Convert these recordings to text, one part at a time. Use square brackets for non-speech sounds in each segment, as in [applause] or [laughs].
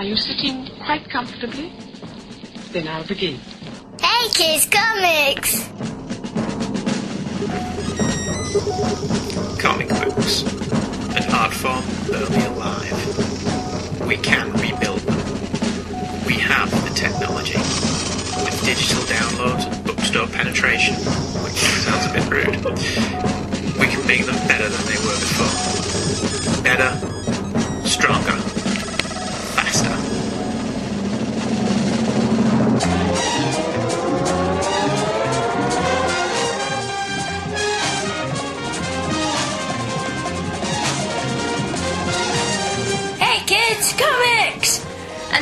Are you sitting quite comfortably? Then I'll begin. Hey Kids Comics! Comic books. An art form barely alive. We can rebuild them. We have the technology. With digital downloads and bookstore penetration, which sounds a bit rude, we can make them better than they were before. Better, stronger,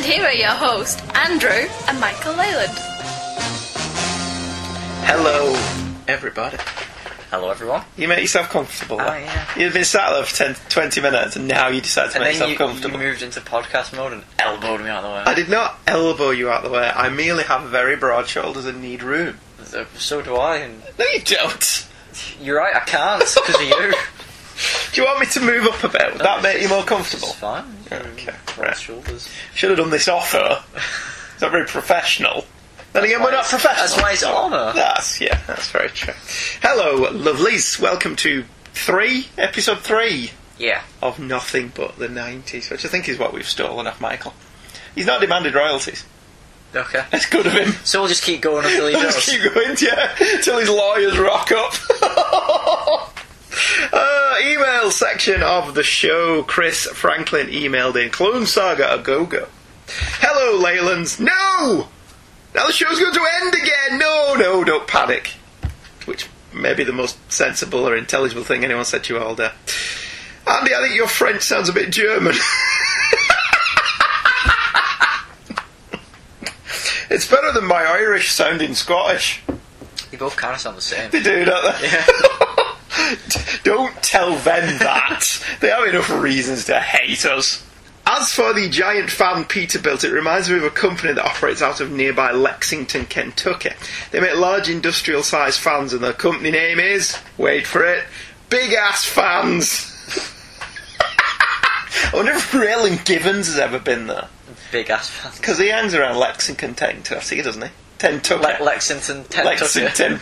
here are your hosts, Andrew and Michael Leyland. Hello, everybody. Hello, everyone. You make yourself comfortable. Oh, there. yeah. You've been sat there for 10, 20 minutes and now you decide to And make then yourself you, you moved into podcast mode and elbowed me out of the way. I did not elbow you out of the way. I merely have very broad shoulders and need room. So, so do I, and No, you don't. you're right, I can't because of you. [laughs] Do you want me to move up a bit? Would that make you more comfortable? It's fine. Okay, right. shoulders. Should have done this offer. It's not very professional. Then again, we're not professional. that's why it's honour. That's yeah, that's very true. Hello, lovelies. Welcome to three, episode three Yeah. of Nothing But the Nineties, which I think is what we've stolen off Michael. He's not demanded royalties. Okay. That's good of him. So we'll just keep going until he Let's does. keep going, yeah, till his lawyers rock up. [laughs] uh, email section of the show. Chris Franklin emailed in Clone Saga a go go. Hello, Leylands. No! Now the show's going to end again. No, no, don't panic. Which may be the most sensible or intelligible thing anyone said to you all day. Andy, I think your French sounds a bit German. [laughs] it's better than my Irish sounding Scottish. You both kind of sound the same. They do, don't they? Yeah. [laughs] Don't tell them that. they have enough reasons to hate us. As for the giant fan Peterbilt, it reminds me of a company that operates out of nearby Lexington, Kentucky. They make large industrial sized fans, and their company name is, wait for it, Big Ass Fans. I wonder if Raylan Givens has ever been there. Big ass fans. Because he hangs around Lexington, Kentucky, doesn't he? Kentucky. Le- Lexington, Kentucky. Lexington,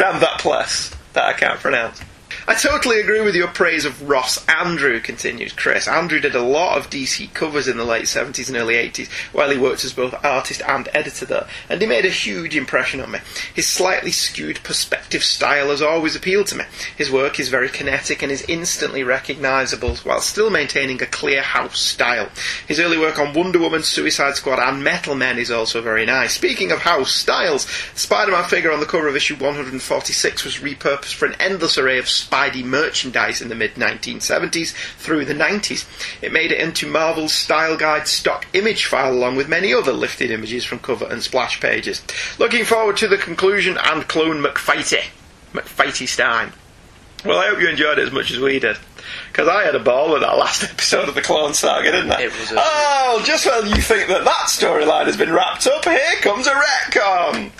around that place that I can't pronounce. I totally agree with your praise of Ross Andru, continues Chris. Andru did a lot of DC covers in the late 70s and early 80s while he worked as both artist and editor there, and he made a huge impression on me. His slightly skewed perspective style has always appealed to me. His work is very kinetic and is instantly recognisable while still maintaining a clear house style. His early work on Wonder Woman, Suicide Squad, and Metal Men is also very nice. Speaking of house styles, Spider Man figure on the cover of issue 146 was repurposed for an endless array of Spidey merchandise in the mid 1970s through the 90s. It made it into Marvel's Style Guide stock image file along with many other lifted images from cover and splash pages. Looking forward to the conclusion and clone McFighty. McFighty Stein. Well, I hope you enjoyed it as much as we did. Because I had a ball with that last [laughs] episode of the Clone Saga, didn't I? It was a- Oh, just when you think that that storyline has been wrapped up, here comes a retcon!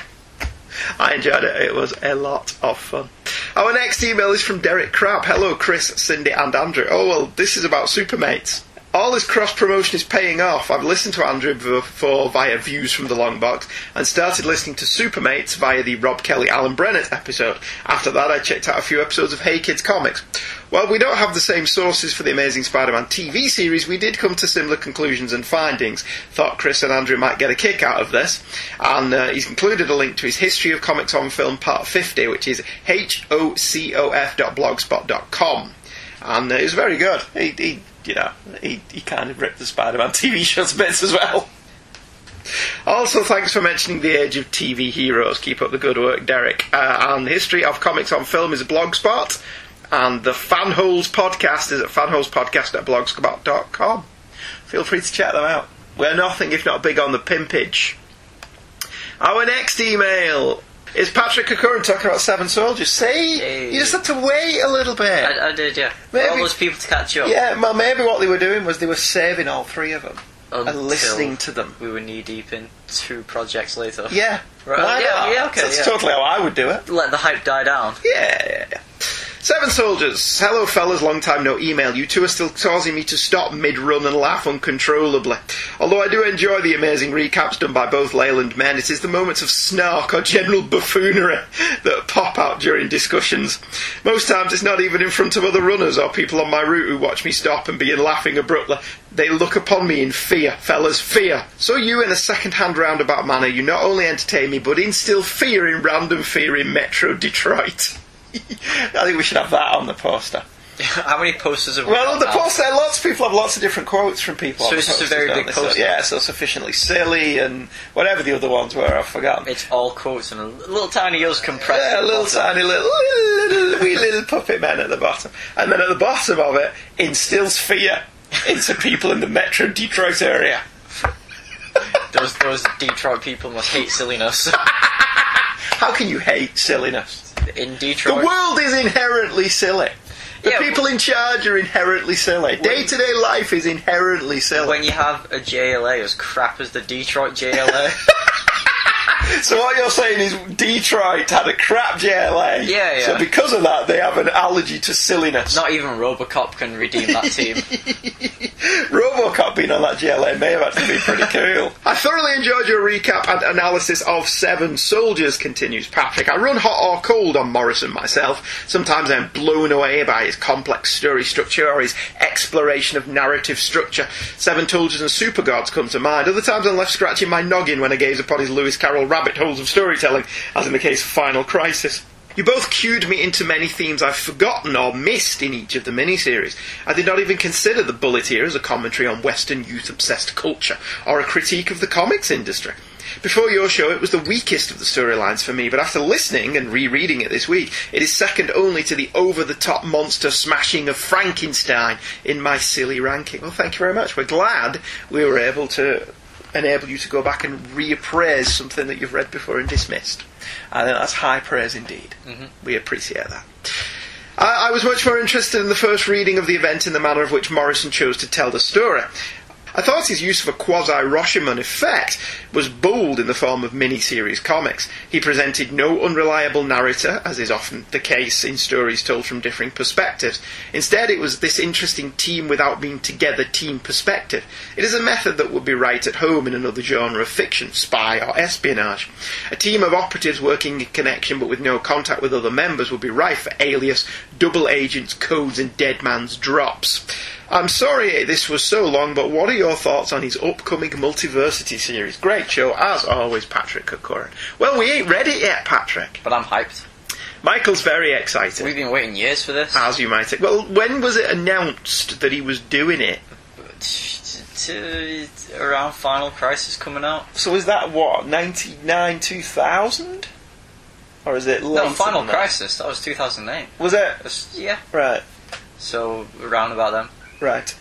I enjoyed it. It was a lot of fun. Our next email is from Derek Crabb. Hello, Chris, Cindy, and Andrew. Oh, well, this is about Supermates. All this cross promotion is paying off. I've listened to Andrew before via Views from the Long Box and started listening to Supermates via the Rob Kelly Alan Brennert episode. After that, I checked out a few episodes of Hey Kids Comics. While we don't have the same sources for the Amazing Spider Man TV series, we did come to similar conclusions and findings. Thought Chris and Andrew might get a kick out of this, and uh, he's included a link to his History of Comics on Film Part 50, which is hocof.blogspot.com. And uh, it was very good. He, he you know, he, he kind of ripped the Spider Man TV show to bits as well. Also, thanks for mentioning the age of TV heroes. Keep up the good work, Derek. Uh, and History of Comics on Film is a blogspot, and the Fanholes podcast is at fanholespodcast.blogspot.com. Feel free to check them out. We're nothing if not big on the pimpage. Our next email is Patrick Corcoran talking about Seven Soldiers. See? Hey. You just had to wait a little bit. I, I did, yeah. Maybe- All those people to catch up. Yeah, well, maybe what they were doing was they were saving all three of them Until and listening to them. We were knee deep in two projects later. Yeah, Right, Why yeah, yeah, okay, That's yeah. totally how I would do it. Let the hype die down. Yeah. Seven soldiers. Hello, fellas. Long time no email. You two are still causing me to stop mid-run and laugh uncontrollably. Although I do enjoy the amazing recaps done by both Leyland men, it is the moments of snark or general buffoonery that pop out during discussions. Most times it's not even in front of other runners or people on my route who watch me stop and begin laughing abruptly. They look upon me in fear, fellas, fear. So you, in a second-hand roundabout manner, you not only entertain me, but instill fear in random fear in Metro Detroit. I think we should have that on the poster. [laughs] How many posters have we Well, got the poster, lots of people have lots of different quotes from people. So on it's the just a very don't big they? So, poster. yeah, so sufficiently silly and whatever the other ones were, I've forgotten. It's all quotes and a little tiny us compressed. Yeah, a little tiny little, little wee little puppet men at the bottom, and then at the bottom of it instills fear into people in the Metro Detroit area. [laughs] Those those Detroit people must hate silliness. [laughs] How can you hate silliness? In Detroit. The world is inherently silly. The Yeah, people in charge are inherently silly. Day to day life is inherently silly. when you have a JLA as crap as the Detroit JLA, [laughs] [laughs] So what you're saying is Detroit had a crap JLA. Yeah, yeah. So because of that, they have an allergy to silliness. not even RoboCop can redeem that team. [laughs] RoboCop being on that JLA may have actually been pretty cool. [laughs] I thoroughly enjoyed your recap and analysis of Seven Soldiers, continues Patrick. I run hot or cold on Morrison myself. Sometimes I'm blown away by his complex story structure or his exploration of narrative structure. Seven Soldiers and Super Gods come to mind. Other times I'm left scratching my noggin when I gaze upon his Lewis Carroll rabbit holes of storytelling, as in the case of Final Crisis. You both cued me into many themes I've forgotten or missed in each of the miniseries. I did not even consider the Bulleteer as a commentary on Western youth obsessed culture or a critique of the comics industry. Before your show, it was the weakest of the storylines for me, but after listening and rereading it this week, it is second only to the over the top monster smashing of Frankenstein in my silly ranking. Well, thank you very much. We're glad we were able to enable you to go back and reappraise something that you've read before and dismissed. I think that's high praise indeed. Mm-hmm. We appreciate that. I, I was much more interested in the first reading of the event in the manner of which Morrison chose to tell the story. I thought his use of a quasi Rashomon effect was bold in the form of mini-series comics. He presented no unreliable narrator, as is often the case in stories told from differing perspectives. Instead, it was this interesting team without being together team perspective. It is a method that would be right at home in another genre of fiction, spy or espionage. A team of operatives working in connection but with no contact with other members would be rife for alias, double agents, codes, and dead man's drops. I'm sorry this was so long, but what are your thoughts on his upcoming Multiversity series? Great show, as always, Patrick Corcoran. Well, we ain't read it yet, Patrick. But I'm hyped. Michael's very excited. We've been waiting years for this. as you might. Think. Well, when was it announced that he was doing it? Around Final Crisis coming out. So is that what ninety nine two thousand, or is it No, Final that? Crisis. That was 2008. Was it yeah. right? So around about then. Right.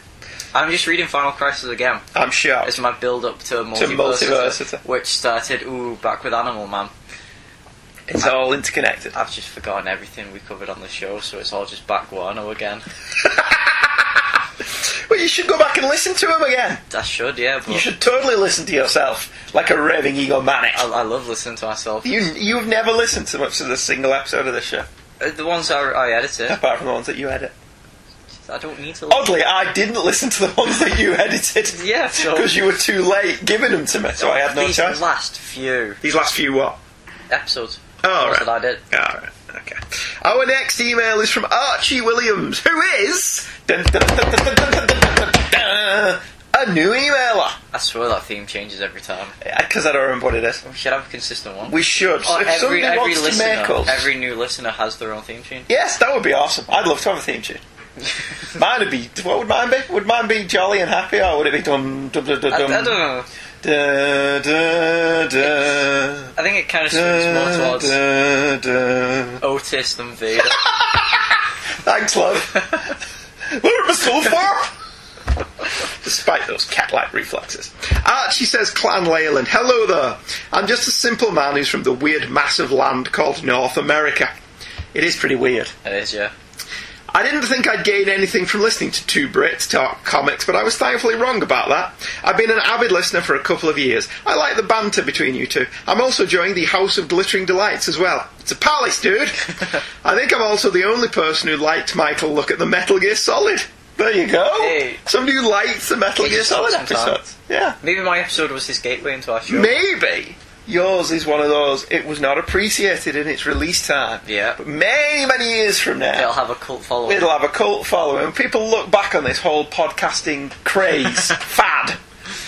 I'm just reading Final Crisis again. I'm sure. It's my build up to Multiversity. which started ooh back with Animal Man. It's all interconnected. I've just forgotten everything we covered on the show, so it's all just back guano again. [laughs] Well, you should go back and listen to him again. I should, yeah, but You should totally listen to yourself like a raving egomaniac. I, I love listening to myself. You you've never listened to much of the single episode of this show, Uh, the ones I, I edited, apart from the ones that you edit. I don't need to. Oddly, I didn't listen to the ones that you edited. Yeah, so- because you were too late giving them to me, so I had no These choice. last few These last few what? episodes. Oh, ones right. that I did. Alright, okay. Our next email is from Archie Williams, who is dun, dun, dun, dun, dun, dun, dun, dun, dun, dun, a new emailer. I swear that theme changes every time. Because I don't remember what it is. We should have a consistent one. We should. Oh, if every somebody every wants to listener, make us, every new listener has their own theme tune. yes, that would be awesome. I'd love to have a theme tune. [laughs] mine would be. What would mine be? Would mine be jolly and happy, or would it be dum dum dum dum? I, I don't know. Da, da, da, I think it kind of swings more towards. Otis than Vader. [laughs] Thanks, love. [laughs] what am I still for? Despite those cat-like reflexes. Archie says, Clan Leyland, hello there. I'm just a simple man who's from the weird massive land called North America. It is pretty weird. it is, yeah. I didn't think I'd gain anything from listening to two Brits talk comics, but I was thankfully wrong about that. I've been an avid listener for a couple of years. I like the banter between you two. I'm also enjoying the House of Glittering Delights as well. It's a palace, dude. [laughs] I think I'm also the only person who liked Michael look at the Metal Gear Solid. There you go. Hey. Somebody who likes the Metal Gear Solid talks sometimes. episode. Yeah. Maybe my episode was his gateway into our show. Maybe yours is one of those. It was not appreciated in its release time. Yeah. But many, many years from now, It'll have a cult following. it'll have a cult following. People look back on this whole podcasting craze, [laughs] fad,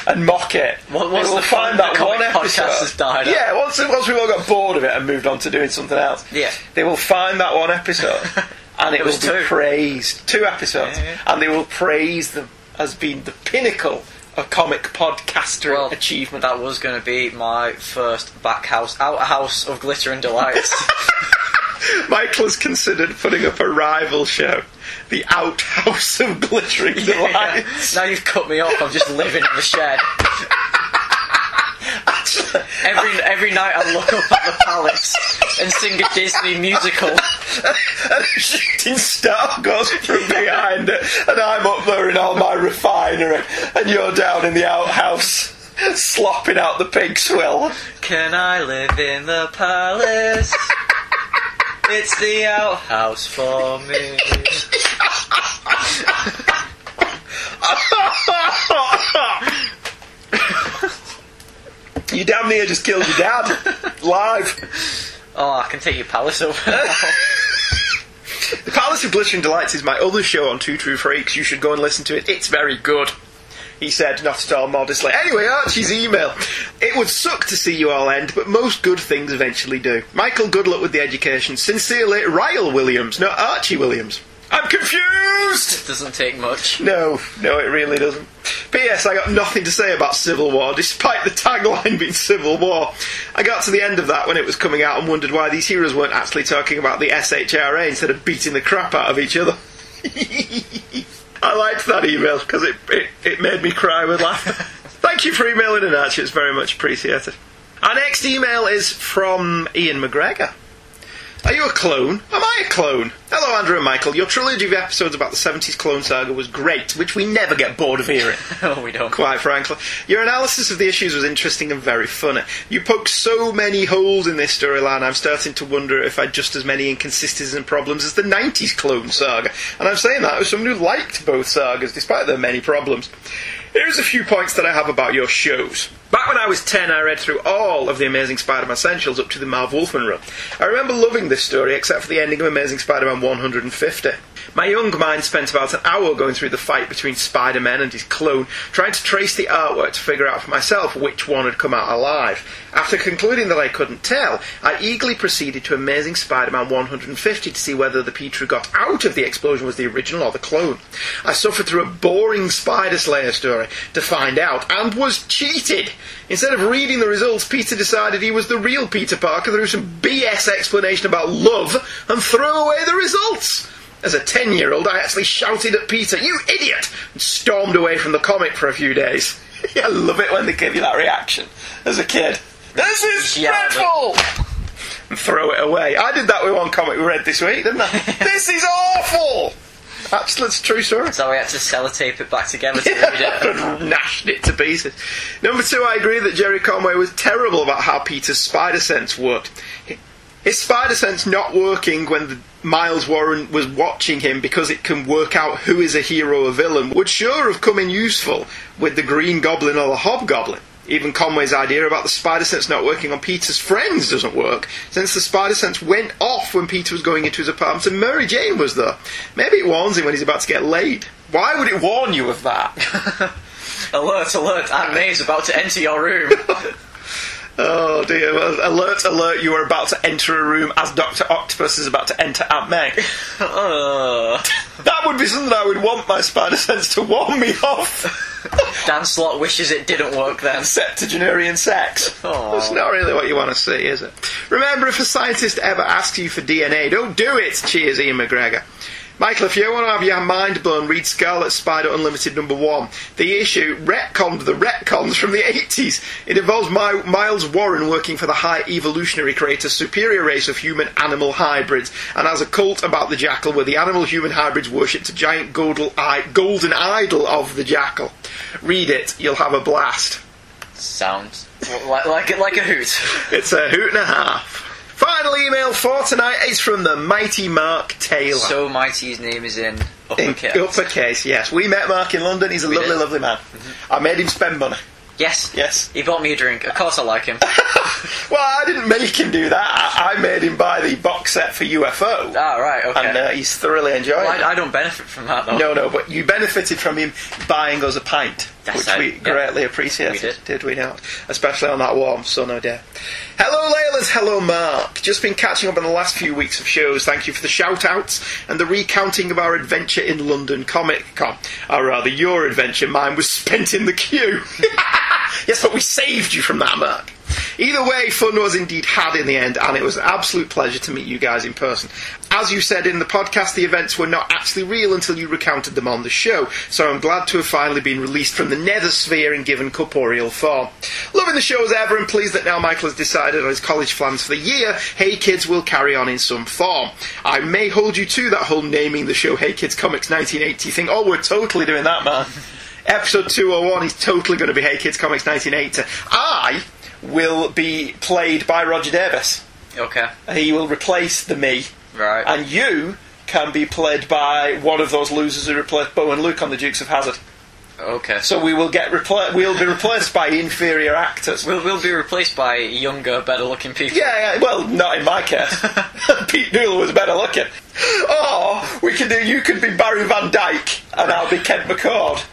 and mock it. They will the find that the one episode. podcast has died. Yeah, once, once we all got bored of it and moved on to doing something else, Yeah. they will find that one episode. [laughs] And it It will was be two. praised. Two episodes. Yeah, yeah. And they will praise them as being the pinnacle of comic podcaster well, achievement. That was going to be my first back house, out house of glitter and delights. [laughs] Michael has considered putting up a rival show, the Outhouse of Glittering Yeah. Delights. Now you've cut me off. I'm just living in the shed. Every every night I look up at the palace and sing a Disney musical. and a shooting star goes from behind it, and I'm up there in all my refinery, and you're down in the outhouse. Slopping out the pig swill. Can I live in the palace? It's the outhouse for me. [laughs] you damn near just killed your dad. Live. Oh, I can take your palace over. [laughs] The Palace of Glittering Delights is my other show on Two True Freaks. You should go and listen to it. It's very good. He said, not at all modestly. Anyway, Archie's email. It would suck to see you all end, but most good things eventually do. Michael, good luck with the education. Sincerely, Ryle Williams, not Archie Williams. I'm confused! It Doesn't take much. No, no, it really doesn't. P.S. I got nothing to say about Civil War, despite the tagline being Civil War. I got to the end of that when it was coming out and wondered why these heroes weren't actually talking about the SHRA instead of beating the crap out of each other. [laughs] I liked that email because it, it, it made me cry with laughter. [laughs] Thank you for emailing in, Archie. It's very much appreciated. Our next email is from Ian McGregor. Are you a clone? Am I a clone? Hello, Andrew and Michael. Your trilogy of episodes about the 70s clone saga was great, which we never get bored of hearing. [laughs] Oh, we don't. Quite frankly. Your analysis of the issues was interesting and very funny. You poked so many holes in this storyline, I'm starting to wonder if I had just as many inconsistencies and problems as the 90s clone saga. And I'm saying that as someone who liked both sagas, despite their many problems. Here's a few points that I have about your shows. Back when I was 10, I read through all of the Amazing Spider-Man Essentials up to the Marv Wolfman run. I remember loving this story, except for the ending of Amazing Spider-Man 150. My young mind spent about an hour going through the fight between Spider-Man and his clone, trying to trace the artwork to figure out for myself which one had come out alive. After concluding that I couldn't tell, I eagerly proceeded to Amazing Spider-Man 150 to see whether the Peter who got out of the explosion was the original or the clone. I suffered through a boring Spider Slayer story to find out, and was cheated. Instead of reading the results, Peter decided he was the real Peter Parker through some BS explanation about love and threw away the results. As a 10 year old, I actually shouted at Peter, You idiot! and stormed away from the comic for a few days. [laughs] I love it when they give you that reaction as a kid. This is Yeah, dreadful! And throw it away. I did that with one comic we read this week, didn't I? [laughs] this is awful! That's, that's a true story. So we had to sellotape it back together to read it. [laughs] gnashed it to pieces. Number two, I agree that Gerry Conway was terrible about how Peter's spider sense worked. His spider sense not working when the Miles Warren was watching him because it can work out who is a hero or villain would sure have come in useful with the Green Goblin or the Hobgoblin. Even Conway's idea about the spider sense not working on Peter's friends doesn't work, since the spider sense went off when Peter was going into his apartment and Mary Jane was there. Maybe it warns him when he's about to get laid. Why would it warn you of that? [laughs] alert, alert! Aunt May's about to enter your room. [laughs] Oh dear! Well, alert, alert! You are about to enter a room as Doctor Octopus is about to enter Aunt May. uh, [laughs] that would be something I would want my spider sense to warn me of. Dan Slott wishes it didn't work then. Septuagenarian sex. Aw. That's not really what you want to see, is it? Remember, if a scientist ever asks you for DNA, don't do it. Cheers, Ian McGregor. Michael, if you want to have your mind blown, read Scarlet Spider Unlimited number one. The issue retconned the retcons from the 80s. It involves My- Miles Warren working for the High Evolutionary Creator's superior race of human animal hybrids and has a cult about the jackal where the animal human hybrids worship a giant golden, i- golden idol of the jackal. Read it, you'll have a blast. Sounds like like, like a hoot. It's a hoot and a half. Final email for tonight is from the mighty Mark Taylor. So Mighty's name is in in uppercase. uppercase, yes. We met Mark in London. He's a We lovely, did. Mm-hmm. lovely man. I made him spend money. Yes. Yes. He bought me a drink. Of course I like him. [laughs] Well, I didn't make him do that. I, I made him buy the box set for UFO, ah, right, okay. and uh, he's thoroughly enjoying Well, it. I, I don't benefit from that though. No, no, but you benefited from him buying us a pint, That's which right, we greatly appreciated. We did. we not? Especially on that warm summer oh day. Hello, Laylas. Hello, Mark. Just been catching up on the last few weeks of shows. Thank you for the shout outs and the recounting of our adventure in London Comic Con. Or rather, your adventure. Mine was spent in the queue. [laughs] yes, but we saved you from that, Mark. Either way, fun was indeed had in the end, and it was an absolute pleasure to meet you guys in person. As you said in the podcast, the events were not actually real until you recounted them on the show, so I'm glad to have finally been released from the nether sphere and given corporeal form. Loving the show as ever, and pleased that now Michael has decided on his college plans for the year, Hey Kids will carry on in some form. I may hold you to that whole naming the show Hey Kids Comics 1980 thing. Oh, we're totally doing that, man. Episode 201 is totally going to be Hey Kids Comics 1980. I will be played by Roger Davis. Okay. He will replace the me, Right. and you can be played by one of those losers who replaced Bo and Luke on the Dukes of Hazzard. okay. So we will get repla- we'll be replaced by inferior actors. We'll, we'll be replaced by younger, better looking people. Yeah, yeah, well, not in my case. [laughs] Pete Duel was better looking. Or we could do. You could be Barry Van Dyke, and I'll be Kent McCord.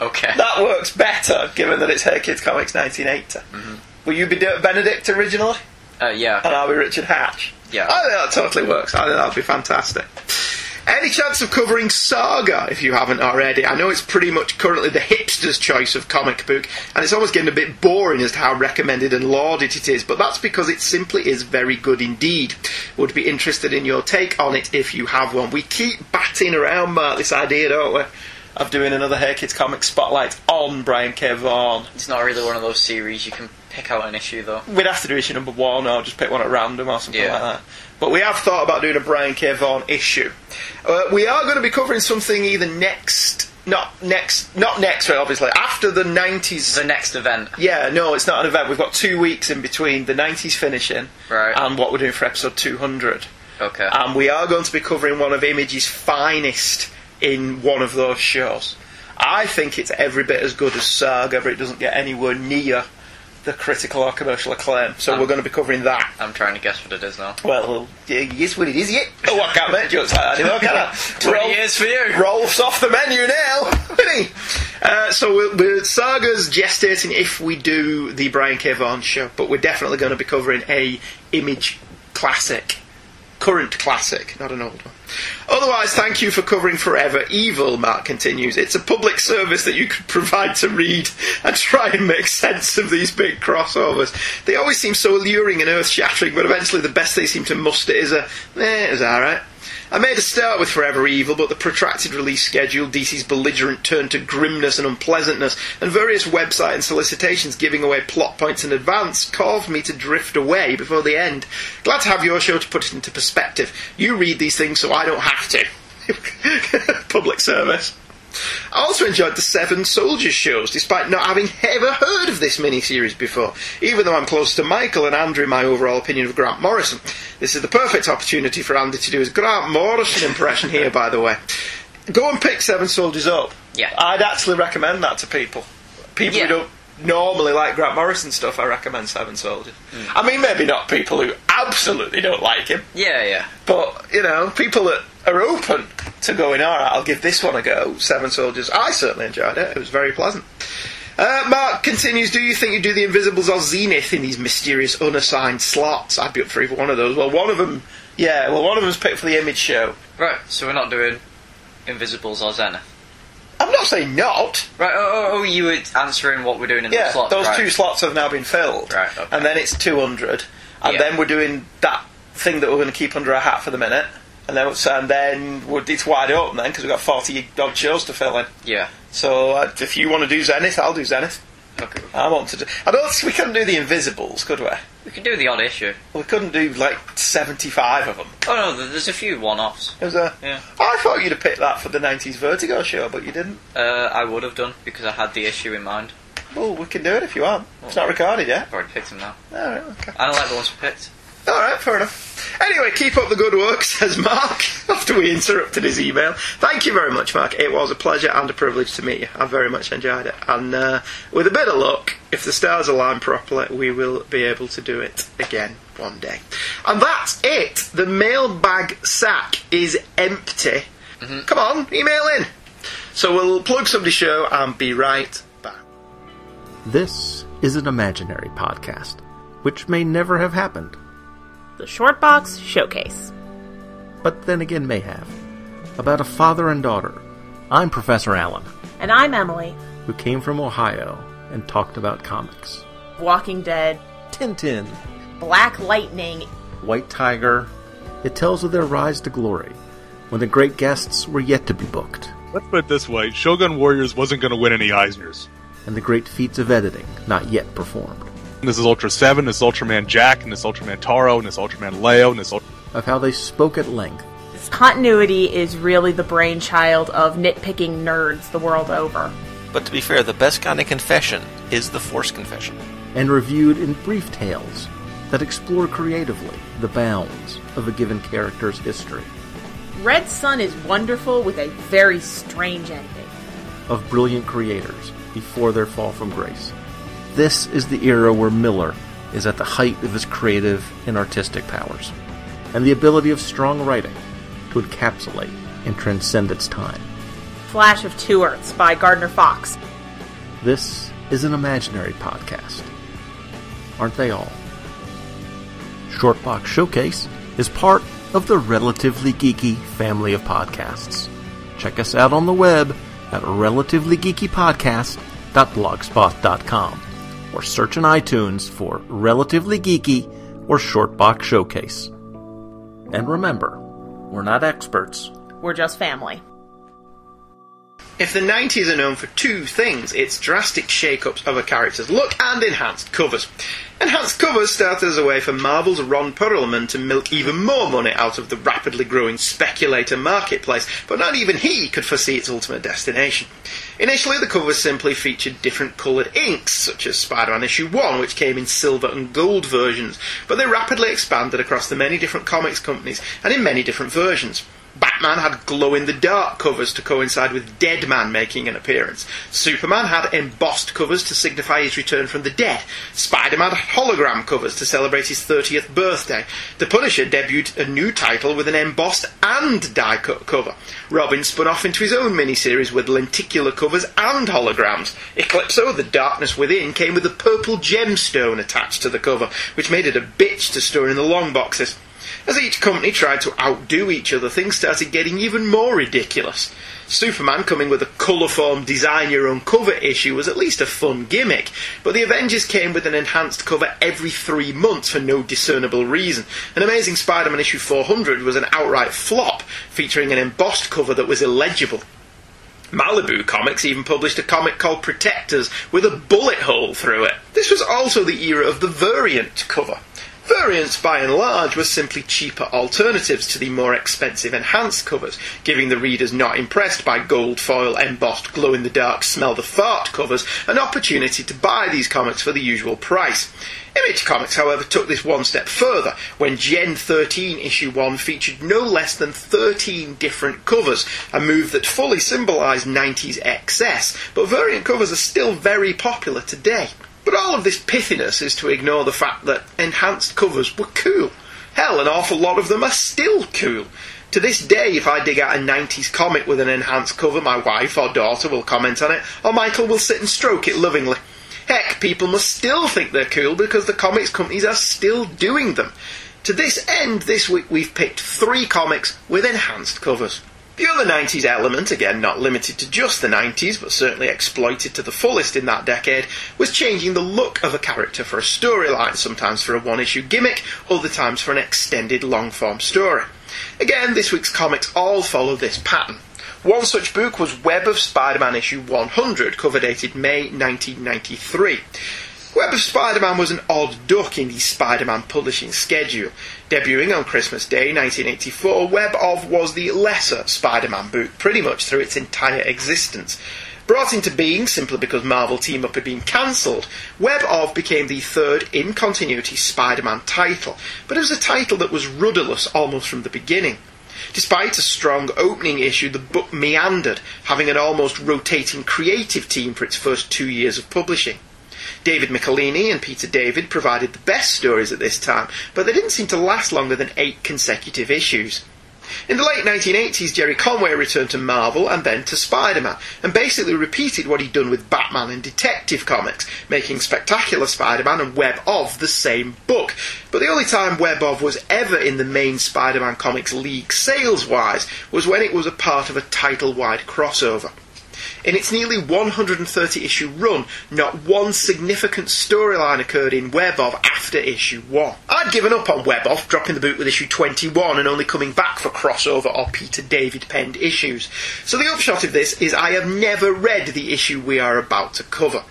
Okay. That works better, given that it's Hey Kids Comics 1980. Mm-hmm. Will you be Benedict originally, Uh, yeah. and I'll be Richard Hatch? Yeah. I think that totally works. I think that'll be fantastic. Any chance of covering Saga if you haven't already? I know it's pretty much currently the hipster's choice of comic book, and it's almost getting a bit boring as to how recommended and lauded it is, but that's because it simply is very good indeed. Would be interested in your take on it if you have one. We keep batting around, Mark, this idea, don't we? Of doing another Hey Kids comic spotlight on Brian K. Vaughan. It's not really one of those series you can pick out an issue though. We'd have to do issue number one or just pick one at random or something Yeah. like that. But we have thought about doing a Brian K. Vaughan issue. Uh, we are going to be covering something either next, not next, not next, right, obviously, after the 90s. The next event. yeah, no, it's not an event. We've got two weeks in between the 90s finishing Right. and what we're doing for episode 200. Okay. And we are going to be covering one of Image's finest in one of those shows. I think it's every bit as good as Saga, but it doesn't get anywhere near the critical or commercial acclaim. So Um, we're going to be covering that. I'm trying to guess what it is now. Well, yes, what it is, yeah. Oh, I can't make jokes like that anymore, can I? [laughs] 20 Roll- years for you. Rolf's off the menu now, isn't he? Uh, so we're, we're, Saga's gestating if we do the Brian K. Vaughan show, but we're definitely going to be covering a image classic, current classic, not an old one. Otherwise, thank you for covering Forever Evil, Mark continues. It's a public service that you could provide to read and try and make sense of these big crossovers. They always seem so alluring and earth shattering, but eventually the best they seem to muster is a, eh, it alright. I made a start with Forever Evil, but the protracted release schedule, DC's belligerent turn to grimness and unpleasantness, and various website and solicitations giving away plot points in advance caused me to drift away before the end. Glad to have your show to put it into perspective. You read these things so I don't have to. [laughs] Public service. I also enjoyed the Seven Soldiers shows, despite not having ever heard of this miniseries before, even though I'm close to Michael and Andrew in my overall opinion of Grant Morrison. This is the perfect opportunity for Andy to do his Grant Morrison impression here, by the way. Go and pick Seven Soldiers up. Yeah. I'd actually recommend that to people. People Yeah. who don't normally like Grant Morrison stuff, I recommend Seven Soldiers. Mm. I mean, maybe not people who absolutely don't like him. Yeah, yeah. But, you know, people that are open to going, alright, I'll give this one a go, Seven Soldiers. I certainly enjoyed it. It was very pleasant. Uh, Mark continues, do you think you do the Invisibles or Zenith in these mysterious unassigned slots? I'd be up for either one of those. Well, one of them, yeah, well, one of them's picked for the Image show. Right, so we're not doing Invisibles or Zenith. I'm not saying not. Right, oh, oh, oh you were answering what we're doing in Yeah, the slots. those right. two slots have now been filled. Right, okay. And then it's 200. And Yeah. then we're doing that thing that we're going to keep under our hat for the minute. And then, and then it's wide open then because we've got 40 odd shows to fill in. Yeah. So uh, if you want to do Zenith, I'll do Zenith. Okay. I want to do. I don't. think We couldn't do the Invisibles, could we? We could do the odd issue. We couldn't do like 75 of them. Oh no, there's a few one-offs. It was a. Yeah. I thought you'd have picked that for the 90s Vertigo show, but you didn't. Uh, I would have done because I had the issue in mind. Well, we can do it if you want. It's not recorded yet. I've already picked them now. Alright, okay. I don't like the ones we picked. Alright, fair enough. Anyway, keep up the good work, [laughs] says Mark, after we interrupted his email. Thank you very much, Mark. It was a pleasure and a privilege to meet you. I very much enjoyed it. And uh, with a bit of luck, if the stars align properly, we will be able to do it again one day. And that's it. The mailbag sack is empty. Come on, email in. So we'll plug somebody's show and be right back. This is an imaginary podcast, which may never have happened, The Shortbox Showcase. but then again may have. About a father and daughter. I'm Professor Allen, And I'm Emily, who came from Ohio and talked about comics. Walking Dead, Tintin, Black Lightning, White Tiger. It tells of their rise to glory, when the great guests were yet to be booked, Let's put it this way: Shogun Warriors wasn't going to win any Eisners. and the great feats of editing not yet performed. This is Ultra Seven, this is Ultraman Jack, and this Ultraman Taro, and this Ultraman Leo, and this Ultra- Of how they spoke at length, This continuity is really the brainchild of nitpicking nerds the world over. But to be fair, the best kind of confession is the Force confession. and reviewed in brief tales that explore creatively the bounds of a given character's history, Red Sun is wonderful with a very strange ending. of brilliant creators before their fall from grace. This is the era where Miller is at the height of his creative and artistic powers, and the ability of strong writing to encapsulate and transcend its time. Flash of Two Earths by Gardner Fox. This is an imaginary podcast. Aren't they all? Shortbox Showcase is part of the Relatively Geeky family of podcasts. Check us out on the web at relativelygeekypodcast.blogspot.com or search in iTunes for Relatively Geeky or Shortbox Showcase. And remember, we're not experts. We're just family. If the 90s are known for two things, it's drastic shake-ups of a character's look and enhanced covers. Enhanced covers started as a way for Marvel's Ron Perelman to milk even more money out of the rapidly growing speculator marketplace, but not even he could foresee its ultimate destination. Initially, the covers simply featured different coloured inks, such as Spider-Man issue 1, which came in silver and gold versions, but they rapidly expanded across the many different comics companies and in many different versions. Batman had glow in the dark covers to coincide with Dead Man making an appearance. Superman had embossed covers to signify his return from the dead. Spider Man had hologram covers to celebrate his 30th birthday. The Punisher debuted a new title with an embossed and die cut cover. Robin spun off into his own miniseries with lenticular covers and holograms. Eclipso, The Darkness Within, came with a purple gemstone attached to the cover, which made it a bitch to store in the long boxes. As each company tried to outdo each other, things started getting even more ridiculous. Superman coming with a colourform design your own cover issue was at least a fun gimmick, but the Avengers came with an enhanced cover every three months for no discernible reason. An Amazing Spider Man issue 400 was an outright flop, featuring an embossed cover that was illegible. Malibu Comics even published a comic called Protectors with a bullet hole through it. This was also the era of the variant cover. Variants, by and large, were simply cheaper alternatives to the more expensive enhanced covers, giving the readers not impressed by gold foil embossed glow in the dark smell the fart covers an opportunity to buy these comics for the usual price. Image Comics, however, took this one step further when Gen 13 issue 1 featured no less than 13 different covers, a move that fully symbolised 90s excess, but variant covers are still very popular today. But all of this pithiness is to ignore the fact that enhanced covers were cool. Hell, an awful lot of them are still cool. To this day, if I dig out a 90s comic with an enhanced cover, my wife or daughter will comment on it, or Michael will sit and stroke it lovingly. Heck, people must still think they're cool because the comics companies are still doing them. To this end, this week we've picked three comics with enhanced covers. The other 90s element, again not limited to just the 90s, but certainly exploited to the fullest in that decade, was changing the look of a character for a storyline, sometimes for a one issue gimmick, other times for an extended long form story. Again, this week's comics all follow this pattern. One such book was Web of Spider Man issue 100, cover dated May 1993. Web of Spider-Man was an odd duck in the Spider-Man publishing schedule. Debuting on Christmas Day 1984, Web of was the lesser Spider-Man book pretty much through its entire existence. Brought into being simply because Marvel Team Up had been cancelled, Web of became the third in continuity Spider Man title, but it was a title that was rudderless almost from the beginning. Despite a strong opening issue, the book meandered, having an almost rotating creative team for its first two years of publishing. David Michelinie and Peter David provided the best stories at this time, but they didn't seem to last longer than eight consecutive issues. In the late 1980s, Gerry Conway returned to Marvel and then to Spider Man, and basically repeated what he'd done with Batman and Detective Comics, making Spectacular Spider Man and Web of the same book. But the only time Web of was ever in the main Spider Man Comics League sales wise was when it was a part of a title wide crossover. In its nearly 130 issue run, not one significant storyline occurred in Web of after issue 1. I'd given up on Web of, dropping the boot with issue 21 and only coming back for crossover or Peter David penned issues. So the upshot of this is I have never read the issue we are about to cover.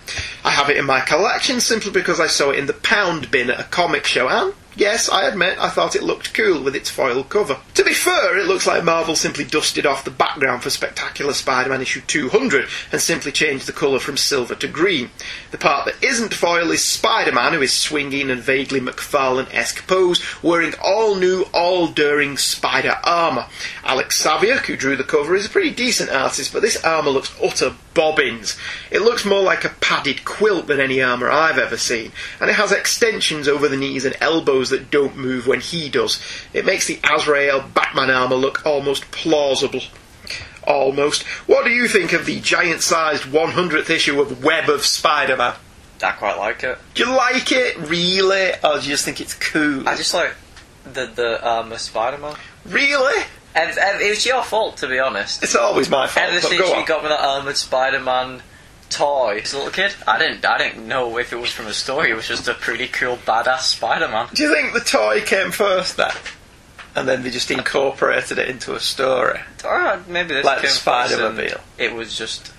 I have it in my collection simply because I saw it in the pound bin at a comic show and Yes, I admit I thought it looked cool with its foil cover. To be fair, it looks like Marvel simply dusted off the background for Spectacular Spider-Man issue 200 and simply changed the colour from silver to green. The part that isn't foil is Spider-Man, who is swinging in a vaguely McFarlane-esque pose, wearing all new, all-daring spider armour. Alex Saviuk, who drew the cover, is a pretty decent artist, but this armour looks utter bobbins. It looks more like a padded quilt than any armour I've ever seen, and it has extensions over the knees and elbows that don't move when he does. It makes the Azrael Batman armour look almost plausible. Almost. What do you think of the giant sized 100th issue of Web of Spider Man? I quite like it. Do you like it, really? Or do you just think it's cool? I just like the the um, Spider-Man. Really? And, and it was your fault, to be honest. It's always my fault. Ever but since go you on. got me that armored Spider-Man toy as a little kid, I didn't I didn't know if it was from a story. It was just a pretty cool, badass Spider-Man. Do you think the toy came first then? And then they just incorporated it into a story? Or uh, maybe this Like came first and Spider-Mobile. It was just.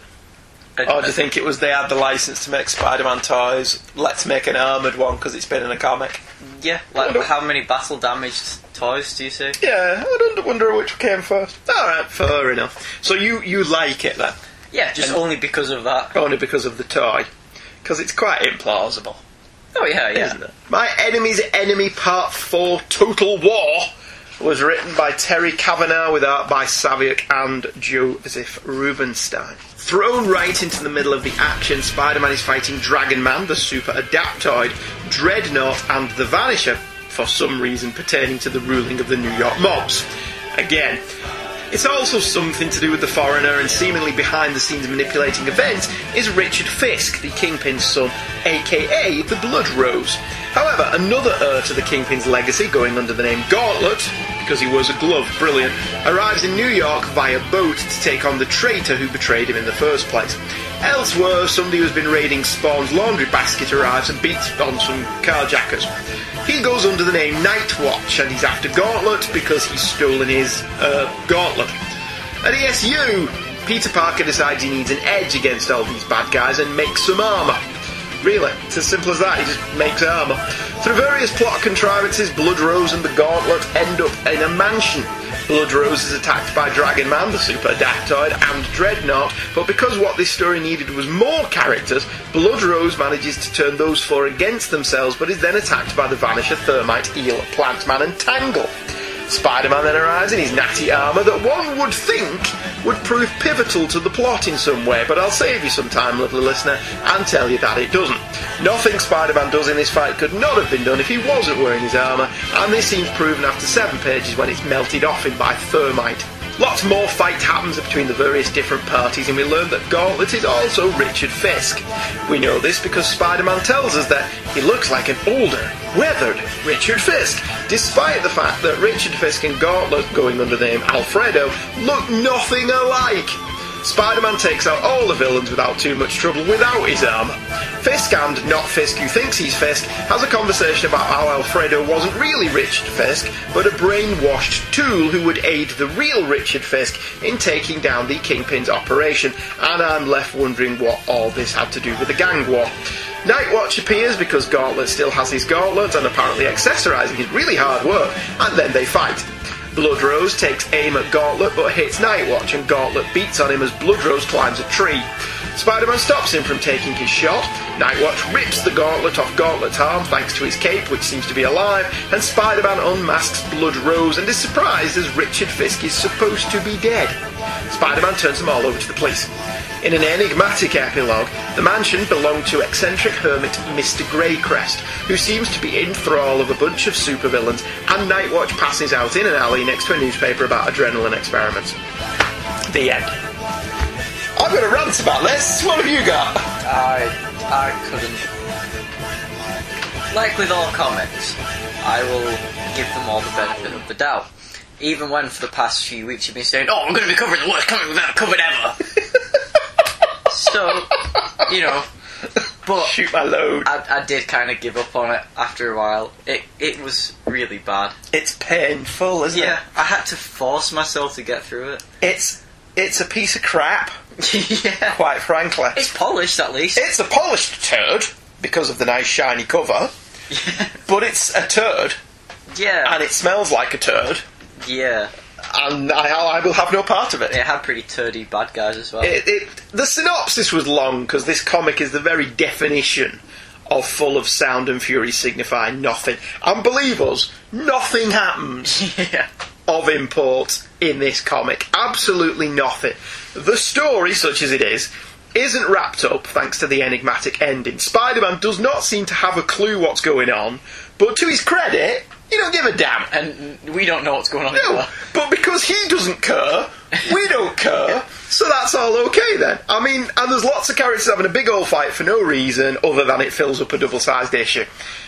a- Or do you think it was they had the license to make Spider-Man toys? Let's make an armoured one because it's been in a comic. Yeah, like how many battle damaged toys do you see? Yeah, I don't wonder which came first. All right, fair enough. So you you like it then, Yeah, just And- only because of that. only because of the toy, because it's quite implausible, Oh yeah, yeah. isn't it? My enemy's enemy part four, Total War, was written by Terry Kavanagh with art by Saviuk and Josef Rubinstein. Thrown right into the middle of the action, Spider-Man is fighting Dragon Man, the super adaptoid, Dreadnought, and the Vanisher, for some reason pertaining to the ruling of the New York mobs. Again, it's also something to do with the foreigner and seemingly behind the scenes manipulating events is Richard Fisk, the Kingpin's son, aka the Blood Rose. However, another heir to the Kingpin's legacy, going under the name Gauntlet, because he wears a glove, brilliant, arrives in New York via boat to take on the traitor who betrayed him in the first place. Elsewhere, somebody who's been raiding Spawn's laundry basket arrives and beats on some carjackers. He goes under the name Nightwatch and he's after Gauntlet because he's stolen his uh, gauntlet. At ESU, Peter Parker decides he needs an edge against all these bad guys and makes some armour. Really, it's as simple as that, he just makes armour. Through various plot contrivances, Blood Rose and the Gauntlet end up in a mansion. Blood Rose is attacked by Dragon Man, the super adaptoid, and Dreadnought, but because what this story needed was more characters, Blood Rose manages to turn those four against themselves, but is then attacked by the Vanisher, Thermite, Eel, Plant Man, and Tangle. Spider-Man then arrives in his natty armour that one would think would prove pivotal to the plot in some way, but I'll save you some time, lovely listener, and tell you that it doesn't. Nothing Spider-Man does in this fight could not have been done if he wasn't wearing his armour, and this seems proven after seven pages when it's melted off him by Thermite. Lots more fight happens between the various different parties, and we learn that Gauntlet is also Richard Fisk. We know this because Spider-Man tells us that he looks like an older, weathered Richard Fisk, despite the fact that Richard Fisk and Gauntlet, going under the name Alfredo, look nothing alike. Spider-Man takes out all the villains without too much trouble without his armour. Fisk and not Fisk who thinks he's Fisk has a conversation about how Alfredo wasn't really Richard Fisk, but a brainwashed tool who would aid the real Richard Fisk in taking down the Kingpin's operation, and I'm left wondering what all this had to do with the gang war. Nightwatch appears because Gauntlet still has his gauntlet and apparently accessorising his really hard work, and then they fight. Bloodrose takes aim at Gauntlet but hits Nightwatch, and Gauntlet beats on him as Bloodrose climbs a tree. Spider-Man stops him from taking his shot. Nightwatch rips the gauntlet off Gauntlet's arm thanks to his cape, which seems to be alive, and Spider-Man unmasks Blood Rose and is surprised as Richard Fisk is supposed to be dead. Spider-Man turns them all over to the police. In an enigmatic epilogue, the mansion belonged to eccentric hermit Mr. Greycrest, who seems to be in thrall of a bunch of supervillains, and Nightwatch passes out in an alley next to a newspaper about adrenaline experiments. The end. I've got a rant about this. What have you got? I I couldn't. Like with all comics, I will give them all the benefit of the doubt. Even when for the past few weeks you've been saying, "Oh, I'm going to be covering the worst comic we've ever covered ever." [laughs] so, you know, but Shoot my load. I, I did kind of give up on it after a while. It it was really bad. It's painful, isn't Yeah, it? I had to force myself to get through it. It's it's a piece of crap, [laughs] yeah, quite frankly. it's polished at least. It's a polished turd because of the nice shiny cover, [laughs] but it's a turd yeah, and it smells like a turd, yeah. and I, I will have no part of it. It had pretty turdy bad guys as well. It, it, the synopsis was long because this comic is the very definition of full of sound and fury signifying nothing. And believe us, nothing happens [laughs] yeah. Of import in this comic. Absolutely nothing. The story, such as it is, isn't wrapped up thanks to the enigmatic ending. Spider Man does not seem to have a clue what's going on, but to his credit, he don't give a damn. And we don't know what's going on. No, either. but because he doesn't care, we don't care, [laughs] so that's all okay then. I mean, and there's lots of characters having a big old fight for no reason other than it fills up a double sized issue.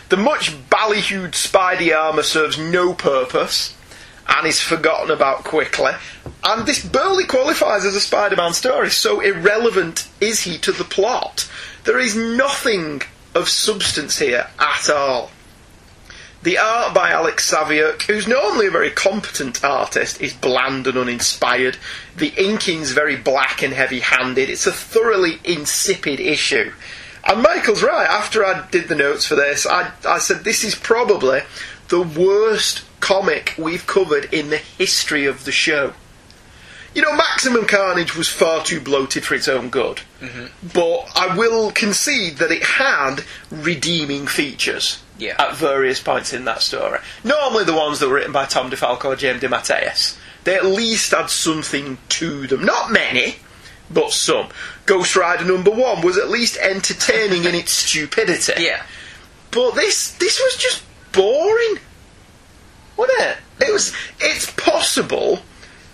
The much ballyhooed Spidey armour serves no purpose and is forgotten about quickly. And this barely qualifies as a Spider Man story, so irrelevant is he to the plot. There is nothing of substance here at all. The art by Alex Saviuk, who's normally a very competent artist, is bland and uninspired. The inking's very black and heavy handed. It's a thoroughly insipid issue. And Michael's right, after I did the notes for this, I, I said this is probably the worst comic we've covered in the history of the show. You know, Maximum Carnage was far too bloated for its own good. Mm-hmm. But I will concede that it had redeeming features Yeah. at various points in that story. Normally the ones that were written by Tom DeFalco or James DeMatteis. They at least had something to them. Not many, but some. Ghost Rider number one was at least entertaining in [laughs] its stupidity. Yeah. But this this was just boring. Wasn't it? It was it's possible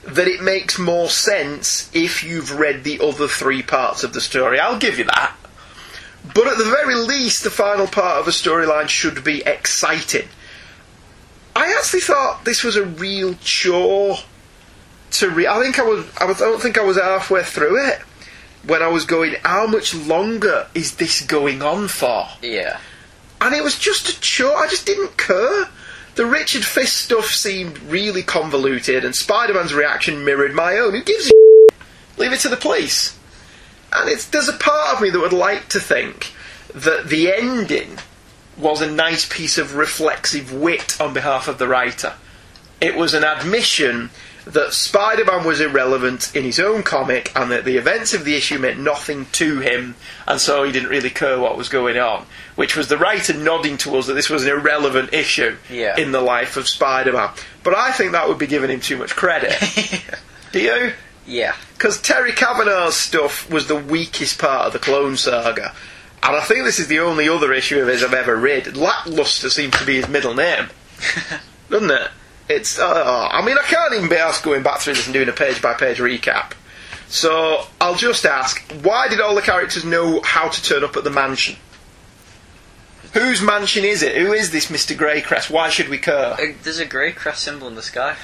that it makes more sense if you've read the other three parts of the story. I'll give you that. But at the very least, the final part of a storyline should be exciting. I actually thought this was a real chore to read. I think I was. I don't think I was halfway through it when I was going. How much longer is this going on for? Yeah. and it was just a chore. I just didn't care. The Richard Fisk stuff seemed really convoluted, and Spider-Man's reaction mirrored my own. Who gives a Leave it to the police. And it's there's a part of me that would like to think that the ending was a nice piece of reflexive wit on behalf of the writer. It was an admission that Spider Man was irrelevant in his own comic and that the events of the issue meant nothing to him, and so he didn't really care what was going on. Which was the writer nodding to us that this was an irrelevant issue Yeah. in the life of Spider Man. But I think that would be giving him too much credit. [laughs] Do you? Yeah. Because Terry Kavanagh's stuff was the weakest part of the Clone Saga. And I think this is the only other issue of his I've ever read. Lackluster seems to be his middle name. [laughs] Doesn't it? It's. Uh, I mean, I can't even be asked going back through this and doing a page by page recap. So I'll just ask: Why did all the characters know how to turn up at the mansion? Whose mansion is it? Who is this Mr. Greycrest? Why should we care? Uh, There's a grey crest symbol in the sky.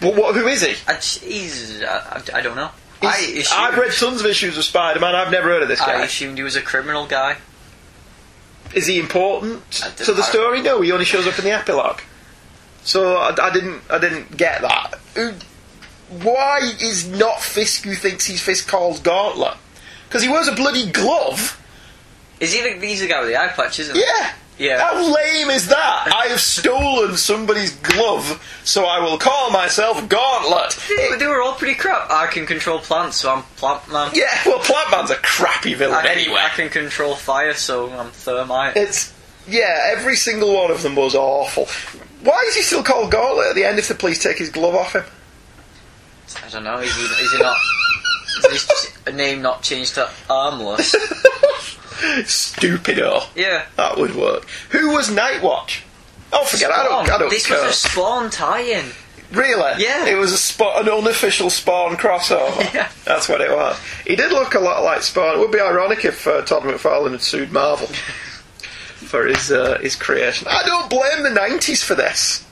What, what, who is he? I, he's. I, I, I don't know. He's- I I've read tons of issues of Spider-Man. I've never heard of this guy. I assumed he was a criminal guy. Is he important to the story? No, he only shows up in the epilogue. So I, I didn't, I didn't get that. Why is not Fisk who thinks he's Fisk called Gauntlet? Because he wears a bloody glove. Is he the, he's the guy with the eye patch, isn't he? Yeah. Yeah. How lame is that? I have stolen somebody's glove, so I will call myself Gauntlet. They, they were all pretty crap. I can control plants, so I'm Plant Man. Yeah, well, Plant Man's a crappy I villain can, anyway. I can control fire, so I'm Thermite. It's yeah, every single one of them was awful. Why is he still called Gauntlet at the end if the police take his glove off him? I don't know. Is he, is he not? Is his a name not changed to Armless? [laughs] Stupido. yeah. That would work. Who was Nightwatch? Oh, forget it. I don't. I don't this care. was a Spawn tie-in. Really? Yeah. It was a spa- an unofficial Spawn crossover. [laughs] Yeah. That's what it was. He did look a lot like Spawn. It would be ironic if uh, Todd McFarlane had sued Marvel for his uh, his creation. I don't blame the '90s for this.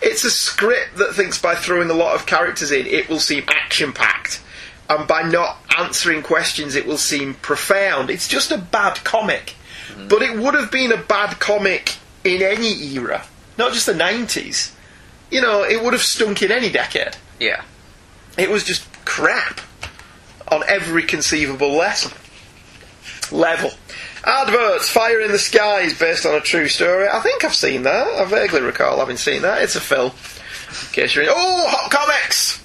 It's a script that thinks by throwing a lot of characters in, it will seem action packed, and by not answering questions, it will seem profound. It's just a bad comic, but it would have been a bad comic in any era, not just the '90s. You know, it would have stunk in any decade. Yeah. It was just crap on every conceivable lesson. Level. Adverts, Fire in the Sky is based on a true story. I think I've seen that. I vaguely recall having seen that. It's a film. In case you're in. Oh, Hot Comics!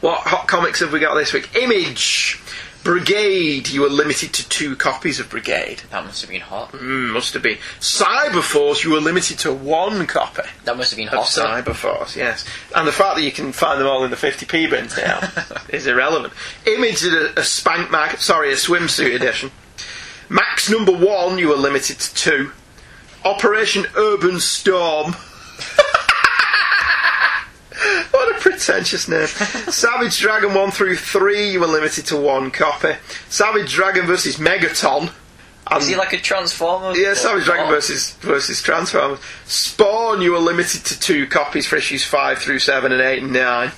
What Hot Comics have we got this week? Image. Brigade. You were limited to two copies of Brigade. That must have been hot. Mm, must have been. Cyberforce. You were limited to one copy That must have been hot. Cyberforce, yes. And the fact that you can find them all in the 50p bins now [laughs] is irrelevant. Image did a, a spank mag, sorry, a swimsuit edition. Max number one, you were limited to two. Operation Urban Storm. [laughs] what a pretentious name. Savage Dragon 1 through 3, you were limited to one copy. Savage Dragon versus Megaton. And Is he like a Transformer? yeah, Savage Dragon Oh. versus versus Transformers. Spawn, you were limited to two copies for issues five through seven and eight and nine,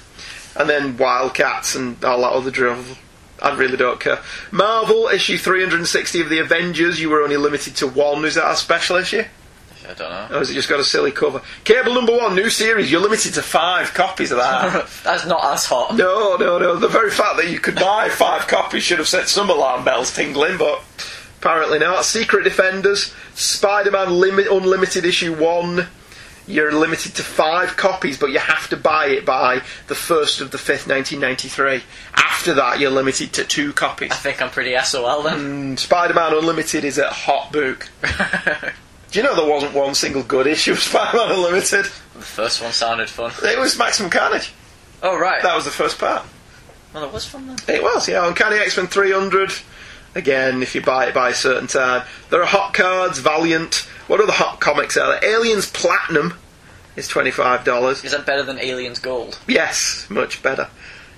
and then Wildcats and all that other drivel. I really don't care. Marvel issue 360 of the Avengers, you were only limited to one. Is that a special issue? I don't know. Or has it just got a silly cover? Cable number one, new series, you're limited to five copies of that. [laughs] That's not as hot. No, no, no. The very fact that you could buy five copies should have set some alarm bells tingling, but apparently not. Secret Defenders, Spider Man limit, Unlimited Issue 1. You're limited to five copies, but you have to buy it by the 1st of the 5th, 1993. After that, you're limited to two copies. I think I'm pretty SOL then. Mm, and Spider Man Unlimited is a Hot Book. [laughs] Do you know there wasn't one single good issue of Spider Man Unlimited? the first one sounded fun. It was Maximum Carnage. Oh right. That was the first part. well, it was fun then. It was, yeah. Uncanny X Men 300. Again, if you buy it by a certain time. There are hot cards, Valiant. What other hot comics are there? Aliens Platinum is $25. Is that better than Aliens Gold? Yes, much better.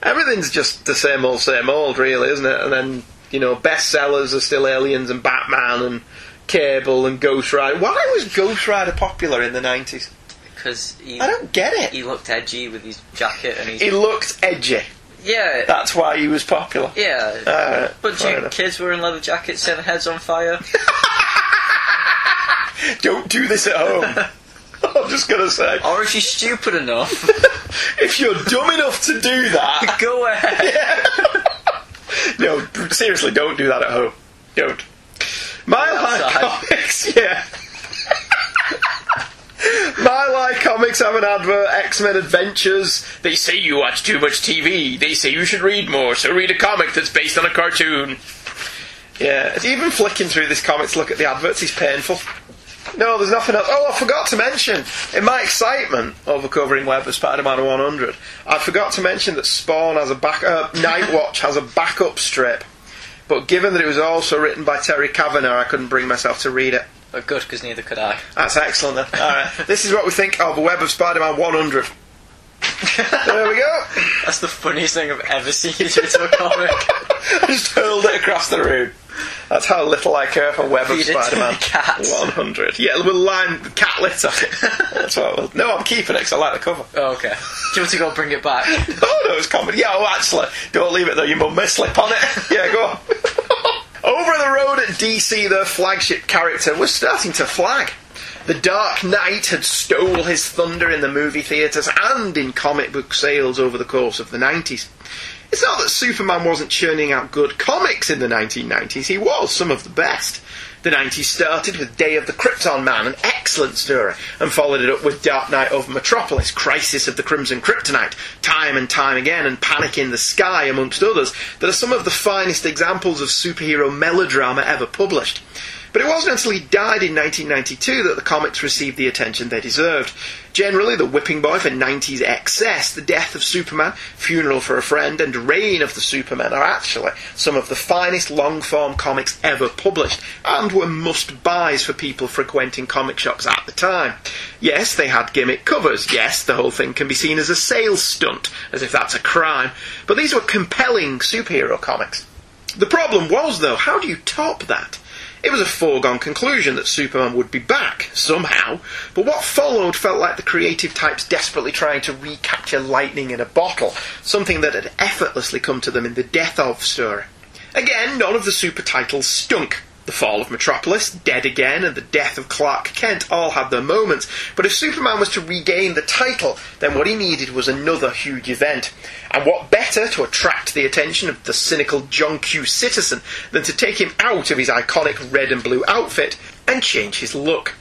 Everything's just the same old, same old, really, isn't it? And then, you know, bestsellers are still Aliens and Batman and Cable and Ghost Rider. Why was Ghost Rider popular in the 90s? Because he, I don't get it. he looked edgy with his jacket and his He looked edgy. yeah That's why he was popular. yeah. Alright, Bunch of enough. kids wearing leather jackets, setting heads on fire. [laughs] Don't do this at home. [laughs] [laughs] I'm just gonna say. or if you're stupid enough, [laughs] If you're dumb enough to do that, [laughs] go ahead. no, seriously, don't do that at home. Don't. Mile High Comics, yeah. Mile High Comics have an advert, X Men Adventures. They say you watch too much TV. They say you should read more, so read a comic that's based on a cartoon. Yeah, even flicking through this comic to look at the adverts is painful. No, there's nothing else. Oh, I forgot to mention, in my excitement over covering Web of Spider-Man 100, I forgot to mention that Spawn has a back, uh, Nightwatch has a backup strip but given that it was also written by Terry Kavanagh, I couldn't bring myself to read it. But good, because neither could I. That's excellent then. Alright, this is what we think of Web of Spider Man 100. [laughs] there we go. That's the funniest thing I've ever seen you do to a comic. [laughs] I just hurled it across the room. That's how little I care for Web of Spider Man the 100. Yeah, we'll line the cat litter. [laughs] That's what we'll. No, I'm keeping it because I like the cover. Oh, okay. Do you want to go bring it back? [laughs] Oh no, it's comedy. Yeah, oh, actually, don't leave it though. you mum may slip on it. [laughs] Yeah, go on. Over the road at DC, the flagship character was starting to flag. The Dark Knight had stole his thunder in the movie theatres and in comic book sales over the course of the 90s. It's not that Superman wasn't churning out good comics in the 1990s, he was some of the best. The 90s started with Day of the Krypton Man, an excellent story, and followed it up with Dark Knight of Metropolis, Crisis of the Crimson Kryptonite, Time and Time Again, and Panic in the Sky, amongst others, that are some of the finest examples of superhero melodrama ever published. But it wasn't until he died in 1992 that the comics received the attention they deserved. Generally, The Whipping Boy for 90s excess, The Death of Superman, Funeral for a Friend, and Reign of the Supermen are actually some of the finest long form comics ever published, and were must buys for people frequenting comic shops at the time. Yes, they had gimmick covers. Yes, the whole thing can be seen as a sales stunt, as if that's a crime. But these were compelling superhero comics. The problem was, though, how do you top that? It was a foregone conclusion that Superman would be back, somehow, but what followed felt like the creative types desperately trying to recapture lightning in a bottle, something that had effortlessly come to them in the Death of story. Again, none of the super titles stunk. The Fall of Metropolis, Dead Again, and The Death of Clark Kent all had their moments, but if Superman was to regain the title, then what he needed was another huge event. And what better to attract the attention of the cynical John Q. Citizen than to take him out of his iconic red and blue outfit and change his look?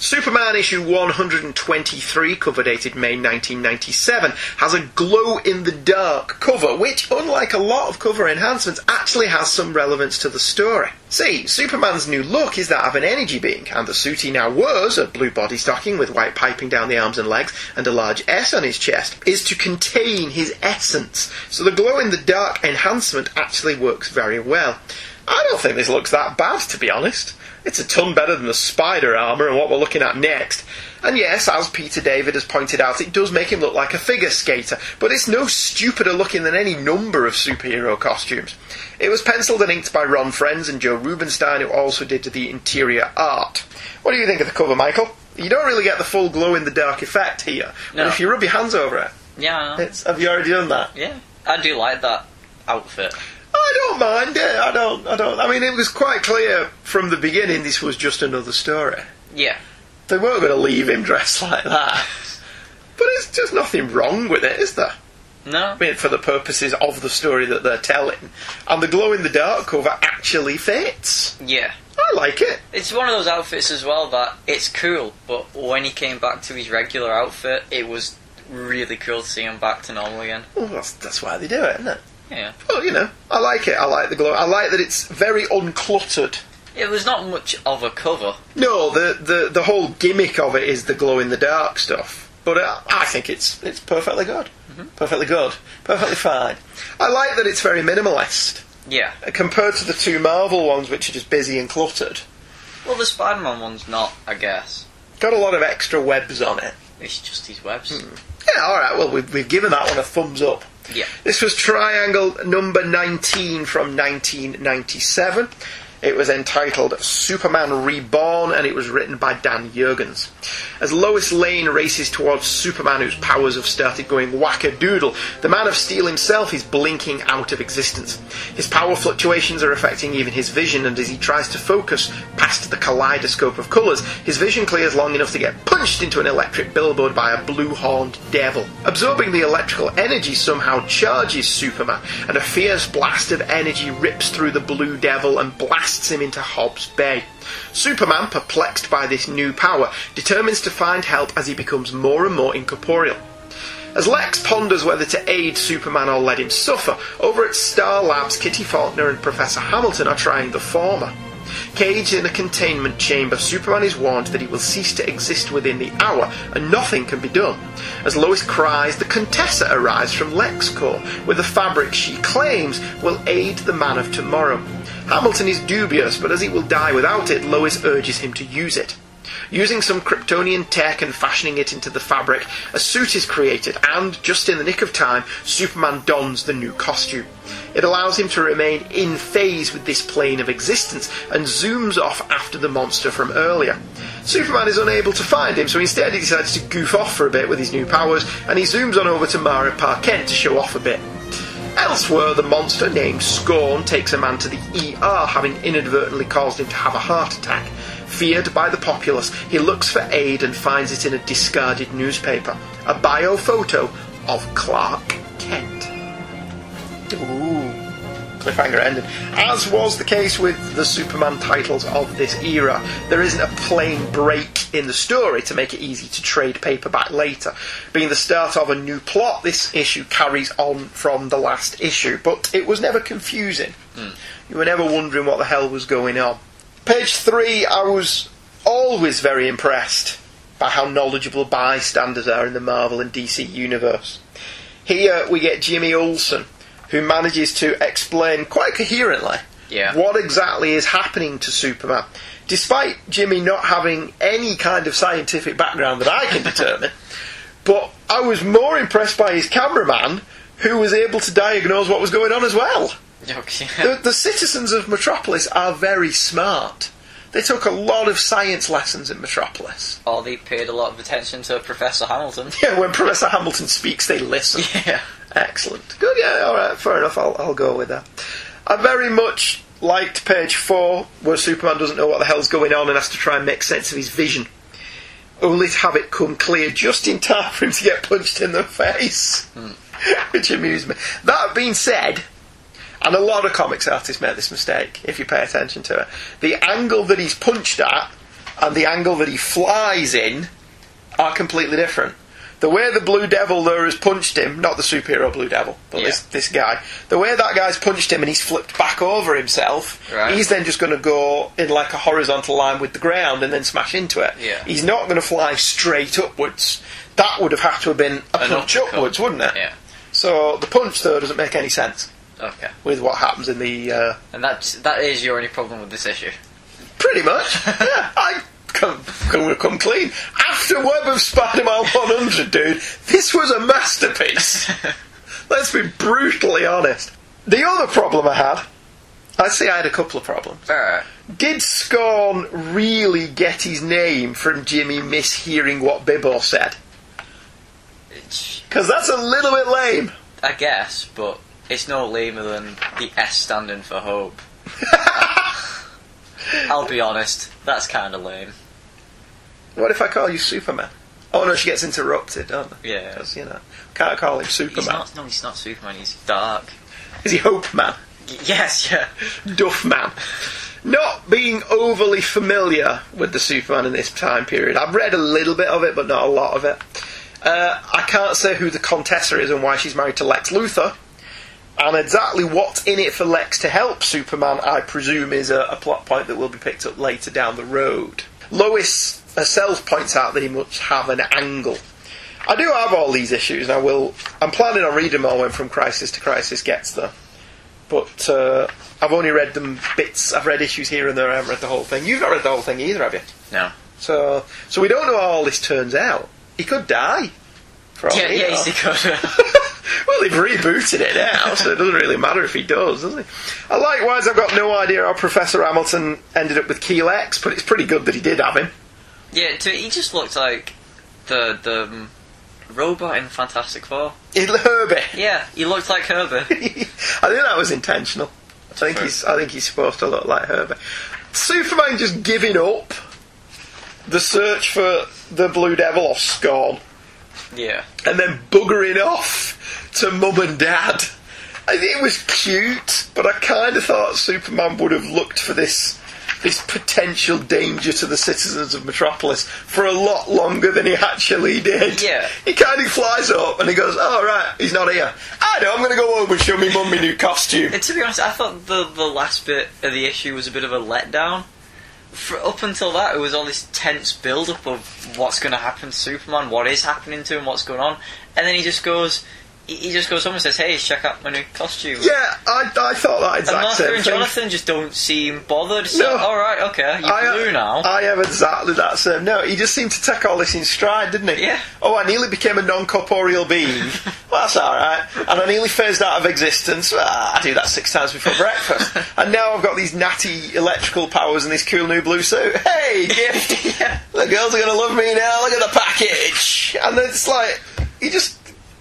Superman issue 123, cover dated May 1997, has a glow in the dark cover, which, unlike a lot of cover enhancements, actually has some relevance to the story. See, Superman's new look is that of an energy being, and the suit he now wears, a blue body stocking with white piping down the arms and legs and a large S on his chest, is to contain his essence. So the glow in the dark enhancement actually works very well. I don't think this looks that bad, to be honest. It's a ton better than the spider armour and what we're looking at next. And yes, as Peter David has pointed out, it does make him look like a figure skater, but it's no stupider looking than any number of superhero costumes. It was penciled and inked by Ron Frenz and Joe Rubinstein, who also did the interior art. What do you think of the cover, Michael? You don't really get the full glow in the dark effect here, no. but if you rub your hands over it, Yeah. it's, have you already done that? Yeah. I do like that outfit. I don't mind it. I don't. I don't. I mean, it was quite clear from the beginning this was just another story. Yeah. They weren't going to leave him dressed [laughs] like that. But it's just nothing wrong with it, is there? No. I mean, for the purposes of the story that they're telling. And the glow in the dark cover actually fits. Yeah. I like it. It's one of those outfits as well that it's cool, but when he came back to his regular outfit, it was really cool to see him back to normal again. Well, that's, that's why they do it, isn't it? Yeah. Well, you know, I like it. I like the glow. I like that it's very uncluttered. It was not much of a cover. No, the, the, the whole gimmick of it is the glow in the dark stuff. But uh, I think it's it's perfectly good. Perfectly good. Perfectly fine. I like that it's very minimalist. Yeah. Uh, Compared to the two Marvel ones, which are just busy and cluttered. Well, the Spider Man one's not, I guess. Got a lot of extra webs on it. It's just his webs. Yeah, alright, well, we've, we've given that one a thumbs up. Yeah. This was Triangle number 19 from 1997. It was entitled Superman Reborn and it was written by Dan Jurgens. As Lois Lane races towards Superman, whose powers have started going wackadoodle, the Man of Steel himself is blinking out of existence. His power fluctuations are affecting even his vision, and as he tries to focus past the kaleidoscope of colours, his vision clears long enough to get punched into an electric billboard by a blue horned devil. Absorbing the electrical energy somehow charges Superman, and a fierce blast of energy rips through the blue devil and blasts him into Hobbs Bay. Superman, perplexed by this new power, determines to find help as he becomes more and more incorporeal. As Lex ponders whether to aid Superman or let him suffer, over at Star Labs, Kitty Faulkner and Professor Hamilton are trying the former. Caged in a containment chamber, Superman is warned that he will cease to exist within the hour and nothing can be done. As Lois cries, the Contessa arrives from LexCorp with a fabric she claims will aid the man of tomorrow. Hamilton is dubious, but as he will die without it, Lois urges him to use it. Using some Kryptonian tech and fashioning it into the fabric, a suit is created, and, just in the nick of time, Superman dons the new costume. It allows him to remain in phase with this plane of existence and zooms off after the monster from earlier. Superman is unable to find him, so instead he decides to goof off for a bit with his new powers, and he zooms on over to Ma and Pa Kent to show off a bit. Elsewhere, the monster named Scorn takes a man to the ER, having inadvertently caused him to have a heart attack. Feared by the populace, he looks for aid and finds it in a discarded newspaper a bio photo of Clark Kent. Ooh. Cliffhanger ended. As was the case with the Superman titles of this era, there isn't a plain break in the story to make it easy to trade paperback later. Being the start of a new plot, this issue carries on from the last issue, but it was never confusing. Hmm. You were never wondering what the hell was going on. Page three, I was always very impressed by how knowledgeable bystanders are in the Marvel and DC universe. Here we get Jimmy Olsen, who manages to explain quite coherently Yeah. what exactly is happening to Superman, despite Jimmy not having any kind of scientific background that I can determine. [laughs] But I was more impressed by his cameraman, who was able to diagnose what was going on as well. Okay. The, the citizens of Metropolis are very smart. They took a lot of science lessons in Metropolis. Or they paid a lot of attention to Professor Hamilton. Yeah, when Professor Hamilton speaks, they listen. Yeah. Excellent. Good, yeah, alright, fair enough, I'll, I'll go with that. I very much liked page four, where Superman doesn't know what the hell's going on and has to try and make sense of his vision. Only to have it come clear just in time for him to get punched in the face. Hmm. [laughs] Which amused me. That being said, and a lot of comics artists make this mistake if you pay attention to it. The angle that he's punched at and the angle that he flies in are completely different. The way the Blue Devil there has punched him, not the superhero Blue Devil, but this, this guy, the way that guy's punched him and he's flipped back over himself, Right. he's then just going to go in like a horizontal line with the ground and then smash into it. Yeah. He's not going to fly straight upwards. That would have had to have been a An punch uppercut. upwards, wouldn't it? Yeah. So the punch though doesn't make any sense Okay. with what happens in the uh, And that's that is your only problem with this issue. Pretty much. [laughs] yeah, I come, come, come clean. After Web of Spider-Man 100, dude, this was a masterpiece. [laughs] Let's be brutally honest. The other problem I had, I'd say I had a couple of problems. Alright. Did Scorn really get his name from Jimmy mishearing what Bibbo said? Because that's a little bit lame. I guess, but it's no lamer than the S standing for hope. [laughs] I'll be honest, that's kind of lame. What if I call you Superman? Oh no, she gets interrupted, don't they? Yeah. Because, you know, can't call him He's Superman. not. No, he's not Superman. He's Dark. Is he Hope Man? Y- yes, yeah. Duff Man. Not being overly familiar with the Superman in this time period. I've read a little bit of it, but not a lot of it. Uh, I can't say who the Contessa is and why she's married to Lex Luthor. And exactly what's in it for Lex to help Superman, I presume, is a, a plot point that will be picked up later down the road. Lois herself points out that he must have an angle. I do have all these issues, and I will. I'm planning on reading them all when From Crisis to Crisis gets there. But uh, I've only read them bits. I've read issues here and there. I haven't read the whole thing. You've not read the whole thing either, have you? No. So, so we don't know how all this turns out. He could die. For Yeah, yeah, he's [laughs] well, they've rebooted it now, so it doesn't really matter if he does, does it? Uh, likewise, I've got no idea how Professor Hamilton ended up with Kelex, but it's pretty good that he did have him. yeah, to, he just looked like the the um, robot in Fantastic Four. He's Herbie. Yeah, he looked like Herbie. [laughs] I think that was intentional. I think Fair. he's. I think he's supposed to look like Herbie. Superman just giving up the search for the Blue Devil or Scorn, yeah. and then buggering off to Mum and Dad. I think it was cute, but I kind of thought Superman would have looked for this this potential danger to the citizens of Metropolis for a lot longer than he actually did. Yeah. He kind of flies up and he goes, "Oh right, he's not here. I know. I'm going to go home and show me mum my new costume." And to be honest, I thought the the last bit of the issue was a bit of a letdown for up until that, it was all this tense build up of what's going to happen to Superman, what is happening to him, what's going on, and then he just goes, he just goes home and says, "Hey, check out my new costume." Yeah, I, I thought that And exact Martha same and thing. Jonathan just don't seem bothered. It's No. all right, okay, you're I, blue now. I have exactly that same. No, he just seemed to take all this in stride, didn't he? Yeah. Oh, I nearly became a non-corporeal being. [laughs] well, that's all right. And I nearly phased out of existence. Ah, I do that six times before breakfast. [laughs] and now I've got these natty electrical powers and this cool new blue suit. Hey, [laughs] gift! yeah. The girls are going to love me now. Look at the package. And it's like he just,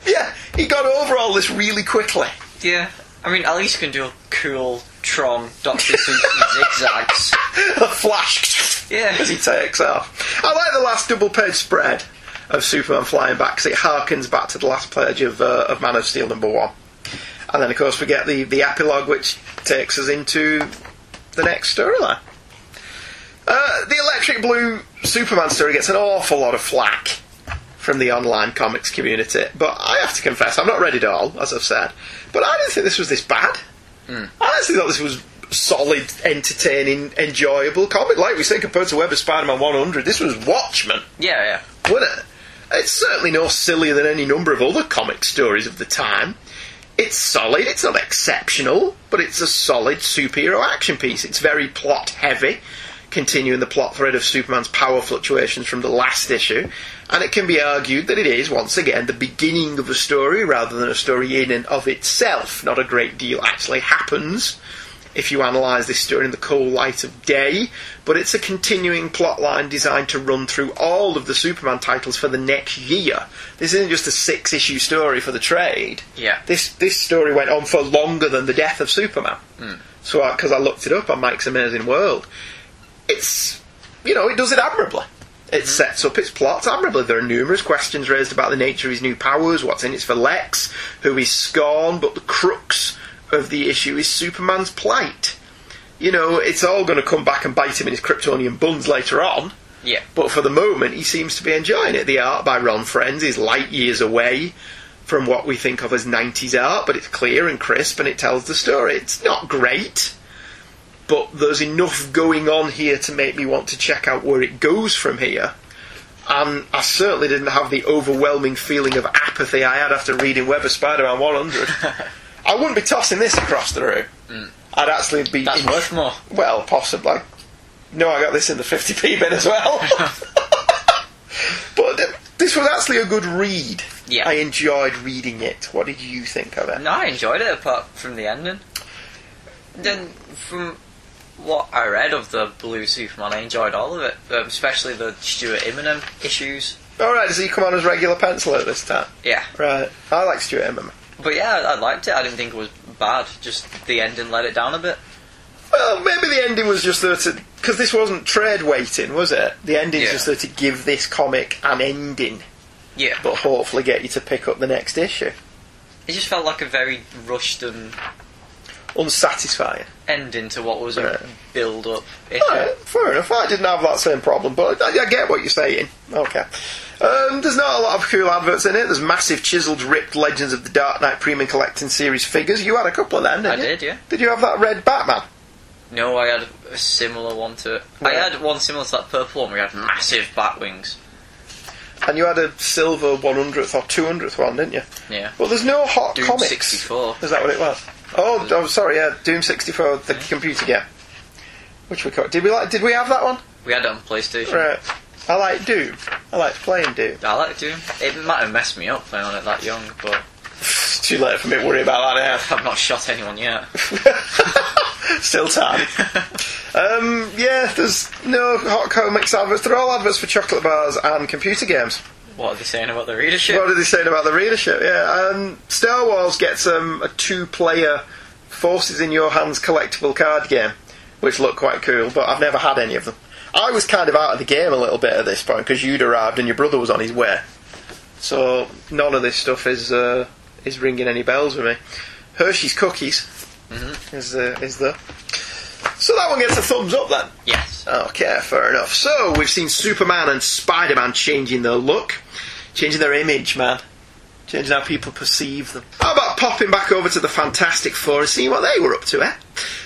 yeah, he got over all this really quickly. yeah, I mean, at least you can do a cool Tron Doctor Seuss [laughs] zigzags. [laughs] a flash Yeah. as he takes off. I like the last double page spread of Superman flying back because it harkens back to the last page of, uh, of Man of Steel number one. And then, of course, we get the, the epilogue which takes us into the next storyline. Uh, the Electric Blue Superman story gets an awful lot of flack from the online comics community, but I have to confess, I've not read it all, as I've said, but I didn't think this was this bad. Hmm. I actually thought this was solid, entertaining, enjoyable comic. Like we say, compared to Web of Spider-Man 100, this was Watchmen, Yeah, yeah. wasn't it? It's certainly no sillier than any number of other comic stories of the time. It's solid, it's not exceptional, but it's a solid superhero action piece. It's very plot heavy, continuing the plot thread of Superman's power fluctuations from the last issue, and it can be argued that it is, once again, the beginning of a story rather than a story in and of itself. Not a great deal actually happens if you analyse this story in the cool light of day, but it's a continuing plot line designed to run through all of the Superman titles for the next year. This isn't just a six issue story for the trade. Yeah. This this story went on for longer than the death of Superman. Hmm. So because I looked it up on Mike's Amazing World, it's you know it does it admirably. It mm-hmm. sets up its plot admirably. There are numerous questions raised about the nature of his new powers, what's in it for Lex, who is Scorn, but the crux of the issue is Superman's plight. You know, it's all going to come back and bite him in his Kryptonian buns later on. Yeah. But for the moment, he seems to be enjoying it. The art by Ron Frenz is light years away from what we think of as 90s art, but it's clear and crisp and it tells the story. It's not great, but there's enough going on here to make me want to check out where it goes from here. And I certainly didn't have the overwhelming feeling of apathy I had after reading Web of Spider-Man 100. [laughs] I wouldn't be tossing this across the room. I'd actually be. That's worth more. Well, possibly. No, I got this in the 50p bin as well. [laughs] [laughs] but uh, this was actually a good read. Yeah. I enjoyed reading it. What did you think of it? No, I enjoyed it apart from the ending. Then, from what I read of the Blue Superman, I enjoyed all of it, um, especially the Stuart Immonen issues. Alright, does he come on as regular penciler this time? Yeah, Right. I like Stuart Immonen. but yeah, I, I liked it. I didn't think it was bad. Just the ending let it down a bit. Well, maybe the ending was just there to. Because this wasn't trade waiting, was it? The ending's Yeah. just there to give this comic an ending, Yeah, but hopefully get you to pick up the next issue. it just felt like a very rushed and Unsatisfying. ending to what was a Right. build-up issue. Fair enough. I didn't have that same problem, but I, I get what you're saying. Okay. Um, there's not a lot of cool adverts in it. There's massive chiseled, ripped Legends of the Dark Knight Premium Collecting Series figures. You had a couple of them, didn't I you? did, yeah. Did you have that red Batman? No, I had a similar one to it. I had one similar to that purple one where you had massive bat wings. And you had a silver 100th or 200th one, didn't you? Yeah. Well, there's no hot Doom comics. 64. Is that what it was? Oh, oh, sorry, yeah, Doom 64, the computer game. Which we got. Did we like? Did we have that one? We had it on PlayStation. Right. I like Doom. I like playing Doom. I like Doom. It might have messed me up playing on it that young, but It's [sighs] too late for me to worry about that I've not shot anyone yet. [laughs] Still time. [laughs] um, yeah, there's no hot comics adverts. They're all adverts for chocolate bars and computer games. What are they saying about the readership? What are they saying about the readership? Yeah, um, Star Wars gets um, a two-player Forces in Your Hands collectible card game, which looked quite cool, but I've never had any of them. I was kind of out of the game a little bit at this point because you'd arrived and your brother was on his way, so none of this stuff is uh, is ringing any bells with me. Hershey's cookies is uh, is there. So that one gets a thumbs up then. yes. Okay, fair enough. So we've seen Superman and Spider Man changing their look, changing their image, man. Changing how people perceive them. How about popping back over to the Fantastic Four and seeing what they were up to, eh?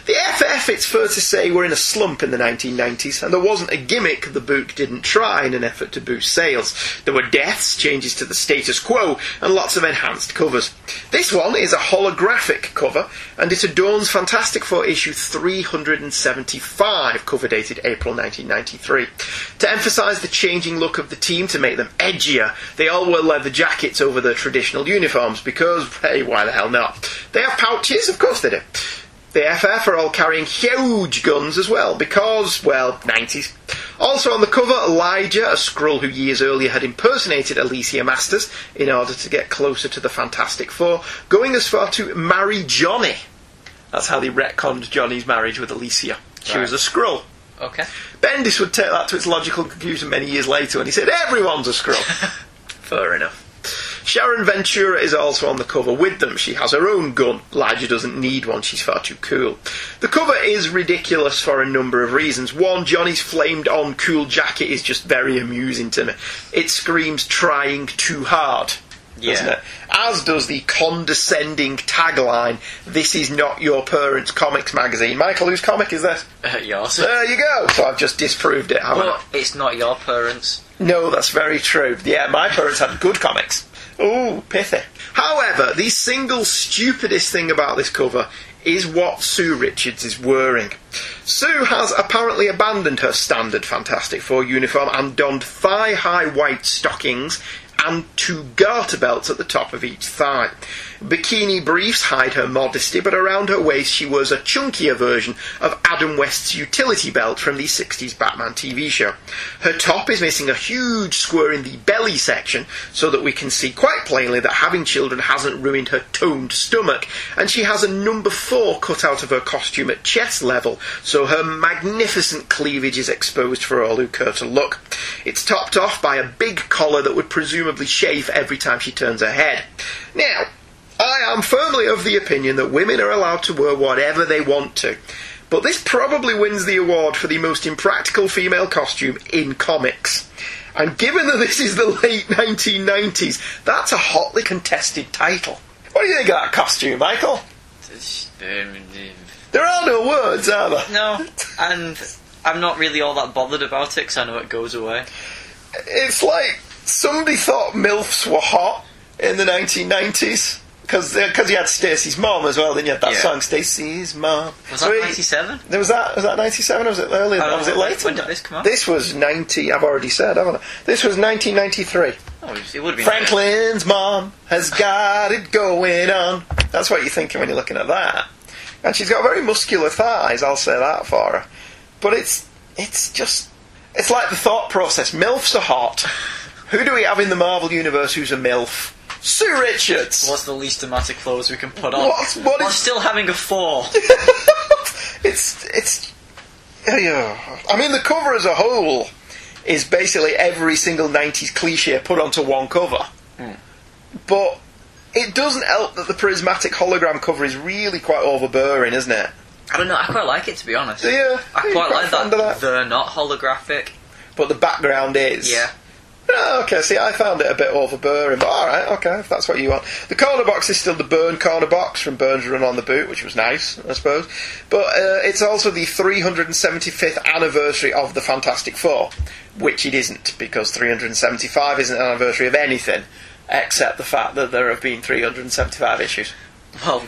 The FF, it's fair to say, were in a slump in the 1990s, and there wasn't a gimmick the book didn't try in an effort to boost sales. There were deaths, changes to the status quo, and lots of enhanced covers. This one is a holographic cover, and it adorns Fantastic Four issue 375, cover dated April 1993. To emphasise the changing look of the team to make them edgier, they all wear leather jackets over their traditional uniforms, because, hey, why the hell not? They have pouches, of course they do. The FF are all carrying huge guns as well, because, well, 90s. Also on the cover, Lyja, a Skrull who years earlier had impersonated Alicia Masters in order to get closer to the Fantastic Four, going as far to marry Johnny. That's how they retconned Johnny's marriage with Alicia. She Right. was a Skrull. Okay. Bendis would take that to its logical conclusion many years later when he said, Everyone's a Skrull. [laughs] Fair enough. Sharon Ventura is also on the cover with them. She has her own gun. Lyja doesn't need one, she's far too cool. The cover is ridiculous for a number of reasons. One, Johnny's flamed on cool jacket is just very amusing to me. It screams trying too hard. Doesn't Yeah. it? As does the condescending tagline, This is not your parents' comics magazine. Michael, whose comic is this? Uh, yours. There you go. So I've just disproved it, I? It's not your parents. No, that's very true. Yeah, my parents had good comics. Ooh, pithy. However, the single stupidest thing about this cover is what Sue Richards is wearing. Sue has apparently abandoned her standard Fantastic Four uniform and donned thigh high white stockings and two garter belts at the top of each thigh. Bikini briefs hide her modesty, but around her waist she wears a chunkier version of Adam West's utility belt from the 60s Batman TV show. Her top is missing a huge square in the belly section so that we can see quite plainly that having children hasn't ruined her toned stomach, and she has a number 4 cut out of her costume at chest level, so her magnificent cleavage is exposed for all who care to look. It's topped off by a big collar that would presumably shave every time she turns her head. Now, I am firmly of the opinion that women are allowed to wear whatever they want to. But this probably wins the award for the most impractical female costume in comics. And given that this is the late [laughs] 1990s, that's a hotly contested title. What do you think of that costume, Michael? There are no words, are there? No, and I'm not really all that bothered about it because I know it goes away. It's like somebody thought MILFs were hot in the 1990s. Because because uh, you had Stacey's mom as well, then you had that Yeah. song, Stacey's mom. Was So that 97? There was that. Was that ninety seven? or Was it earlier? Was it oh, later? when did this come out? This was ninety. I've already said, haven't I? This was nineteen ninety three. Oh, it would have been. Franklin's mom has got it going on. That's what you're thinking when you're looking at that. And she's got very muscular thighs. I'll say that for her. But it's it's just it's like the thought process. Milfs are hot. [laughs] Who do we have in the Marvel universe who's a milf? Sue Richards. What's the least dramatic clothes we can put on? What While is- still having a fall. [laughs] it's it's yeah. I mean the cover as a whole is basically every single 90s cliche put onto one cover. Hmm. But it doesn't help that the prismatic hologram cover is really quite overbearing, isn't it? I don't know. I quite like it to be honest. Yeah, I quite quite like that. that. They're not holographic. But the background is. Yeah. Oh, okay, see, I found it a bit overbearing, but alright, okay, if that's what you want. The corner box is still the Byrne corner box from Byrne's Run on the Boot, which was nice, I suppose. But uh, it's also the 375th anniversary of the Fantastic Four, which it isn't, because 375 isn't an anniversary of anything, except the fact that there have been 375 issues. Well,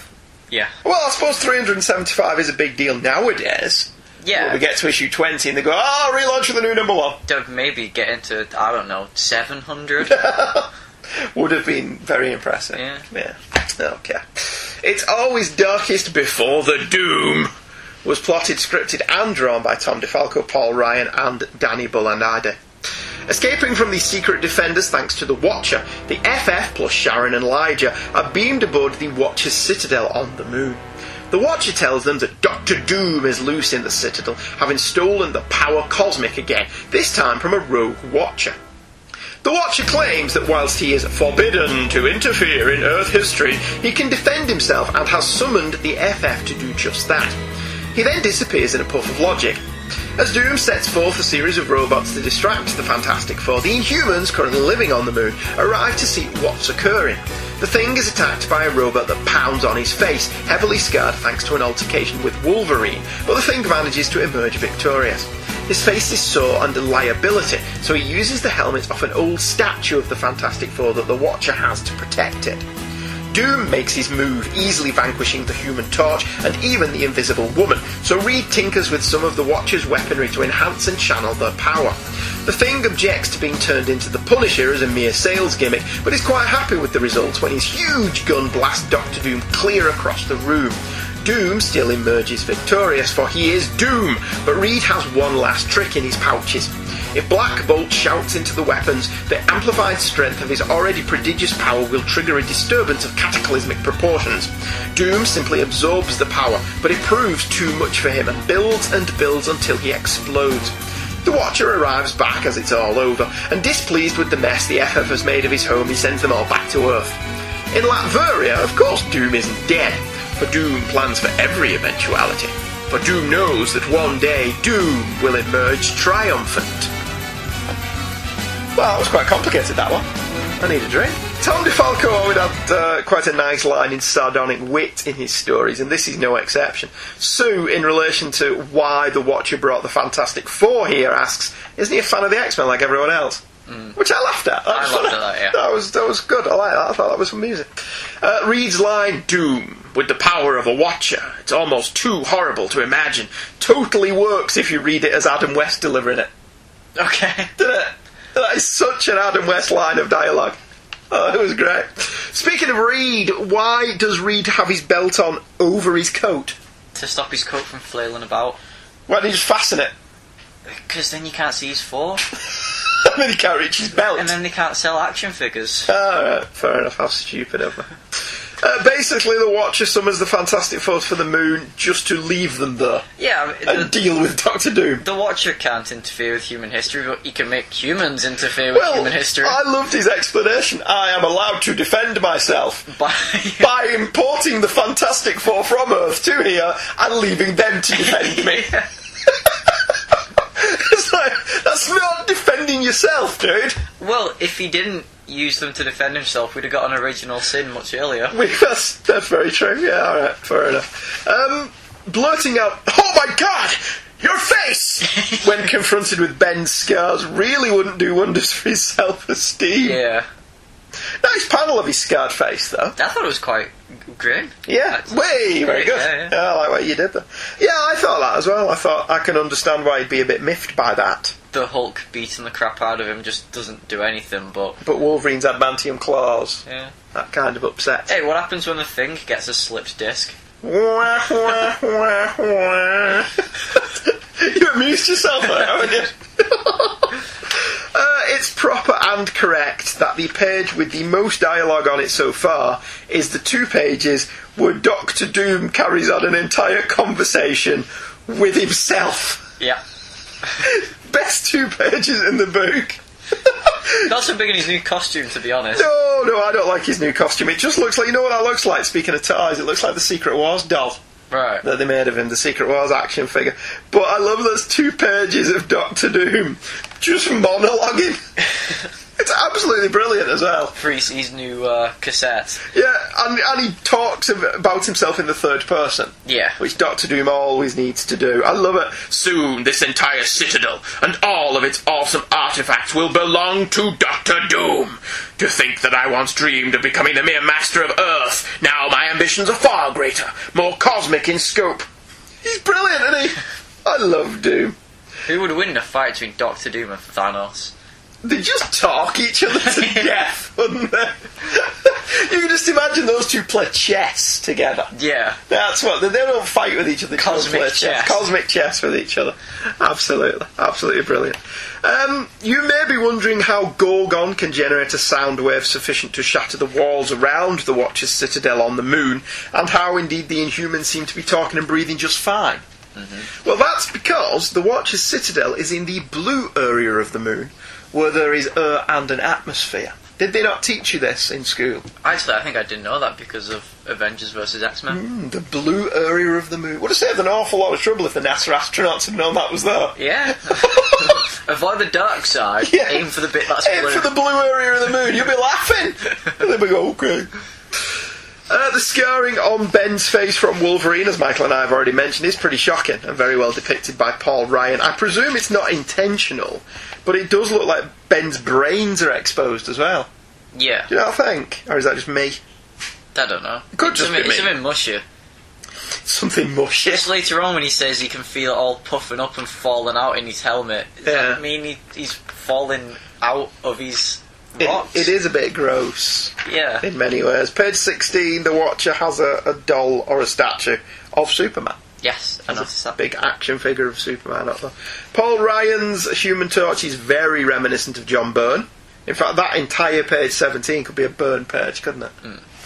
yeah. Well, I suppose 375 is a big deal nowadays. Yeah. When we get to issue 20 and they go, oh, relaunch of the new number one. They'd maybe get into, I don't know, 700? [laughs] would have been very impressive. Yeah. Yeah. Okay. It's always darkest before the doom. Was plotted, scripted, and drawn by Tom DeFalco, Paul Ryan, and Danny Bulanadi. Escaping from the secret defenders thanks to the Watcher, the FF plus Sharon and Lyja are beamed aboard the Watcher's citadel on the moon. The Watcher tells them that Doctor Doom is loose in the citadel, having stolen the power cosmic again, this time from a rogue Watcher. The Watcher claims that whilst he is forbidden to interfere in Earth history, he can defend himself and has summoned the FF to do just that. He then disappears in a puff of logic. As Doom sets forth a series of robots to distract the Fantastic Four, the Inhumans, currently living on the moon, arrive to see what's occurring. The Thing is attacked by a robot that pounds on his face, heavily scarred thanks to an altercation with Wolverine, but the Thing manages to emerge victorious. His face is sore under liability, so he uses the helmet off an old statue of the Fantastic Four that the Watcher has to protect it. Doom makes his move, easily vanquishing the Human Torch and even the Invisible Woman, so Reed tinkers with some of the Watcher's weaponry to enhance and channel their power. The Thing objects to being turned into the Punisher as a mere sales gimmick, but is quite happy with the results when his huge gun blasts Doctor Doom clear across the room. Doom still emerges victorious, for he is Doom, but Reed has one last trick in his pouches. If Black Bolt shouts into the weapons, the amplified strength of his already prodigious power will trigger a disturbance of cataclysmic proportions. Doom simply absorbs the power, but it proves too much for him and builds and builds until he explodes. The Watcher arrives back as it's all over, and displeased with the mess the FF has made of his home, he sends them all back to Earth. In Latveria, of course, Doom isn't dead, for Doom plans for every eventuality. For Doom knows that one day Doom will emerge triumphant. Well, that was quite complicated, that one. I need a drink. Tom DeFalco always had uh, quite a nice line in sardonic wit in his stories, and this is no exception. Sue, in relation to why the Watcher brought the Fantastic Four here, asks, "Isn't he a fan of the X Men like everyone else?" Which I laughed at. That I was laughed [laughs] at that, yeah. That was that was good. I like that. I thought that was some music. Uh, Reed's line, "Doom with the power of a Watcher. It's almost too horrible to imagine. Totally works if you read it as Adam West delivering it." Okay. Did it? [laughs] That is such an Adam West line of dialogue. Oh, it was great. Speaking of Reed, why does Reed have his belt on over his coat? To stop his coat from flailing about. Why don't you just fasten it? Because then you can't see his four. [laughs] and then he can't reach his belt. And then they can't sell action figures. Ah, Alright, fair enough. How stupid of me. Uh, basically, the Watcher summons the Fantastic Four for the moon just to leave them there Yeah, I mean, and the, deal with Doctor Doom. the Watcher can't interfere with human history, but he can make humans interfere with Well, human history. I loved his explanation. I am allowed to defend myself [laughs] By, by importing the Fantastic Four from Earth to here and leaving them to defend me. [laughs] [laughs] it's like, that's not defending yourself, dude. well, if he didn't use them to defend himself, we'd have got an original sin much earlier. [laughs] That's, that's very true. Yeah, alright, fair enough. Um, blurting out, oh my god! Your face! [laughs] when confronted with Ben's scars really wouldn't do wonders for his self esteem. Yeah. Nice panel of his scarred face, though. I thought it was quite grim. Yeah, That's way, very good. yeah, Yeah, yeah. I like what you did there. Yeah, I thought that as well. I thought I can understand why he'd be a bit miffed by that. The Hulk beating the crap out of him just doesn't do anything, but. But Wolverine's adamantium claws, Yeah. that kind of upset. Hey, what happens when the thing gets a slipped disc? Wah, wah, wah, wah. [laughs] you amused yourself there, haven't you? [laughs] uh, it's proper and correct that the page with the most dialogue on it so far is the two pages where Doctor Doom carries on an entire conversation with himself. Yeah. [laughs] Best two pages in the book. [laughs] Not so big in his new costume, to be honest. No, no, I don't like his new costume. It just looks like, you know what that looks like, speaking of ties, It looks like the Secret Wars doll. Right. that they made of him, the Secret Wars action figure. But I love those two pages of Doctor Doom just monologuing. [laughs] it's absolutely brilliant as well. For his new uh, cassette. Yeah, and, and he talks about himself in the third person. Yeah. Which Doctor Doom always needs to do. I love it. Soon, this entire citadel and all of its awesome artifacts will belong to Doctor Doom. To think that I once dreamed of becoming the mere master of Earth, now my ambitions are far greater, more cosmic in scope. He's brilliant, isn't he? I love Doom. Who would win in a fight between Doctor Doom and Thanos? They just talk each other to [laughs] death, wouldn't they? [laughs] you can just imagine those two play chess together. Yeah. That's what they they don't fight with each other. Cosmic play chess. Cosmic chess with each other. Absolutely, absolutely brilliant. Um, you may be wondering how Gorgon can generate a sound wave sufficient to shatter the walls around the Watcher's citadel on the moon, and how indeed the Inhumans seem to be talking and breathing just fine. Well, that's because the Watcher's citadel is in the blue area of the moon, where there is air and an atmosphere. Did they not teach you this in school? Actually, I think I didn't know that because of Avengers versus X Men. Hmm, the blue area of the moon. Would have saved an awful lot of trouble if the NASA astronauts had known that was there. Yeah. [laughs] Avoid the dark side. Yeah. Aim for the bit that's Aim blue. for the blue area of the moon. You'll be laughing. and then we go, okay. Uh, the scarring on Ben's face from Wolverine, as Michael and I have already mentioned, is pretty shocking and very well depicted by Paul Ryan. I presume it's not intentional, but it does look like Ben's brains are exposed as well. Yeah. Do you know what I think? Or is that just me? I don't know. could it's just a bit, be It's a me. bit mushy. Something mushy. Just later on when he says he can feel it all puffing up and falling out in his helmet. Does Yeah. that mean he, he's falling out of his It- it is a bit gross Yeah. in many ways. Page 16, the Watcher has a, a doll or a statue of Superman. Yes, There's a big action figure of Superman up there. Paul Ryan's Human Torch is very reminiscent of John Byrne. In fact, that entire page 17 could be a Byrne page, couldn't it?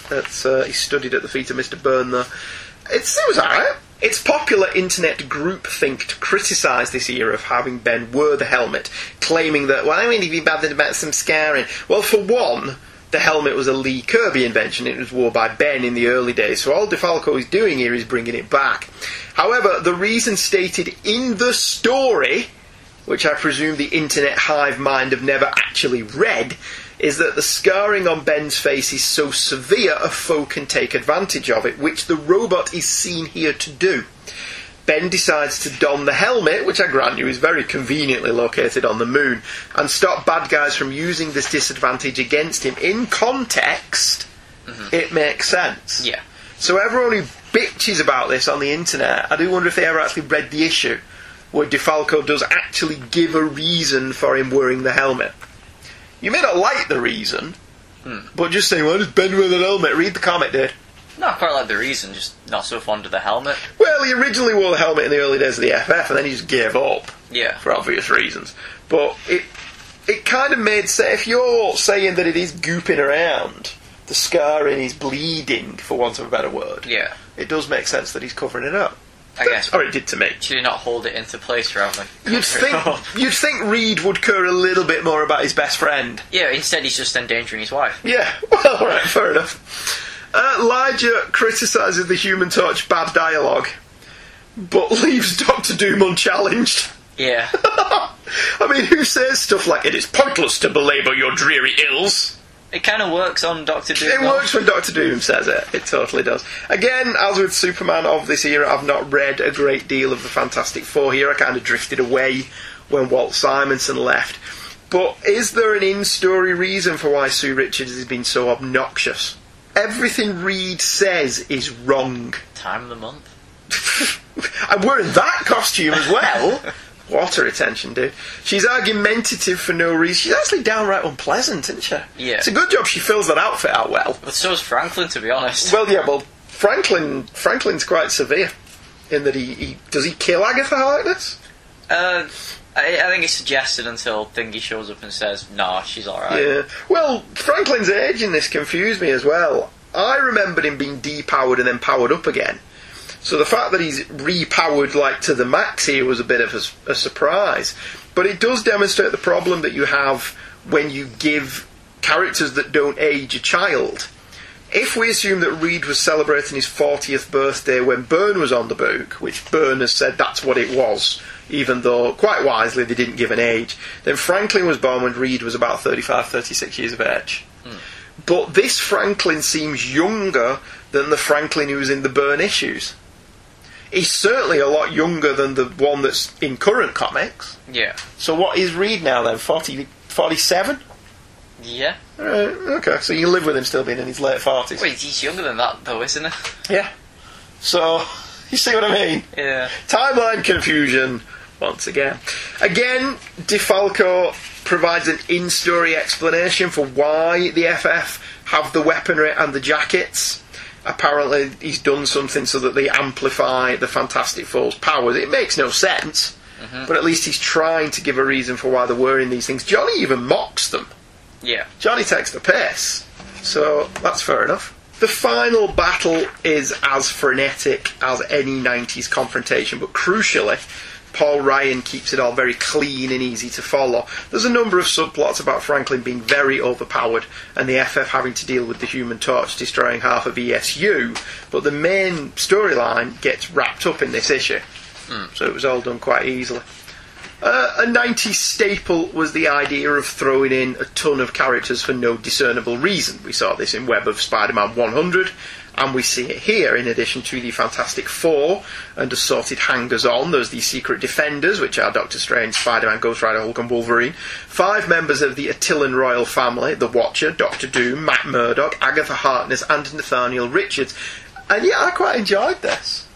That's, uh, he studied at the feet of Mr. Byrne there. It's, it was alright. It's popular internet groupthink to criticise this era of having Ben wear the helmet, claiming that, well, I mean, he'd be bothered about some scarring. Well, for one, the helmet was a Lee Kirby invention. It was worn by Ben in the early days. So all DeFalco is doing here is bringing it back. However, the reason stated in the story, which I presume the internet hive mind have never actually read, is that the scarring on Ben's face is so severe a foe can take advantage of it, which the robot is seen here to do. Ben decides to don the helmet, which I grant you is very conveniently located on the moon, and stop bad guys from using this disadvantage against him. In context, mm-hmm. it makes sense. Yeah. So everyone who bitches about this on the internet, I do wonder if they ever actually read the issue where DeFalco does actually give a reason for him wearing the helmet. You may not like the reason, hmm. but just saying, why does Ben wear the helmet? Read the comic, dude. No, I quite like the reason, just not so fond of the helmet. Well, he originally wore the helmet in the early days of the FF, and then he just gave up Yeah. for obvious reasons. But it it kind of made sense. If you're saying that it is gooping around, the scarring is bleeding, for want of a better word, Yeah. it does make sense that he's covering it up. I guess. Or it did to me. Should he not hold it into place rather than You'd think you'd think Reed would care a little bit more about his best friend. Yeah, instead he's just endangering his wife. Yeah, [laughs] well, all right, fair enough. Uh, Lyja criticises the Human Torch bad dialogue, but [laughs] leaves Doctor Doom unchallenged. Yeah. [laughs] I mean, who says stuff like "it is pointless to belabour your dreary ills"? It kind of works on Doctor Doom. It works when Doctor Doom says it. It totally does. Again, as with Superman of this era, I've not read a great deal of the Fantastic Four here. I kind of drifted away when Walt Simonson left. But is there an in-story reason for why Sue Richards has been so obnoxious? Everything Reed says is wrong. Time of the month. [laughs] I'm wearing that costume as well. Water retention, dude. She's argumentative for no reason. She's actually downright unpleasant, isn't she? Yeah. It's a good job she fills that outfit out well. But so is Franklin, to be honest. Well, yeah, well, Franklin Franklin's quite severe in that he, he does he kill Agatha like this? Uh, I, I think it's suggested until Thingy shows up and says, "Nah, she's all right." Yeah. Well, Franklin's age in this confused me as well. I remembered him being depowered and then powered up again. So the fact that he's repowered like to the max here was a bit of a surprise. But it does demonstrate the problem that you have when you give characters that don't age a child. If we assume that Reed was celebrating his 40th birthday when Byrne was on the book, which Byrne has said that's what it was, even though, quite wisely, they didn't give an age, then Franklin was born when Reed was about 35, 36 years of age. Hmm. But this Franklin seems younger than the Franklin who was in the Byrne issues. He's certainly a lot younger than the one that's in current comics. Yeah. So what is Reed now then? 40, 47? Yeah. Right, okay, so you live with him still being in his late 40s. Wait, he's younger than that, though, isn't he? Yeah. So, [laughs] you see what I mean? Yeah. Timeline confusion once again. Again, DeFalco provides an in story explanation for why the FF have the weaponry and the jackets. Apparently, he's done something so that they amplify the Fantastic Four's powers. It makes no sense, mm-hmm. but at least he's trying to give a reason for why they're wearing these things. Johnny even mocks them. Yeah. Johnny takes the piss, so that's fair enough. The final battle is as frenetic as any 90s confrontation, but crucially, Paul Ryan keeps it all very clean and easy to follow. There's a number of subplots about Franklin being very overpowered and the FF having to deal with the Human Torch destroying half of ESU, but the main storyline gets wrapped up in this issue. So it was all done quite easily. Uh, a 90s staple was the idea of throwing in a ton of characters for no discernible reason. We saw this in Web of Spider Man 100, and we see it here in addition to the Fantastic Four and assorted hangers on. There's the Secret Defenders, which are Doctor Strange, Spider Man, Ghost Rider, Hulk, and Wolverine. Five members of the Attilan royal family the Watcher, Doctor Doom, Matt Murdock, Agatha Harkness, and Nathaniel Richards. And yeah, I quite enjoyed this.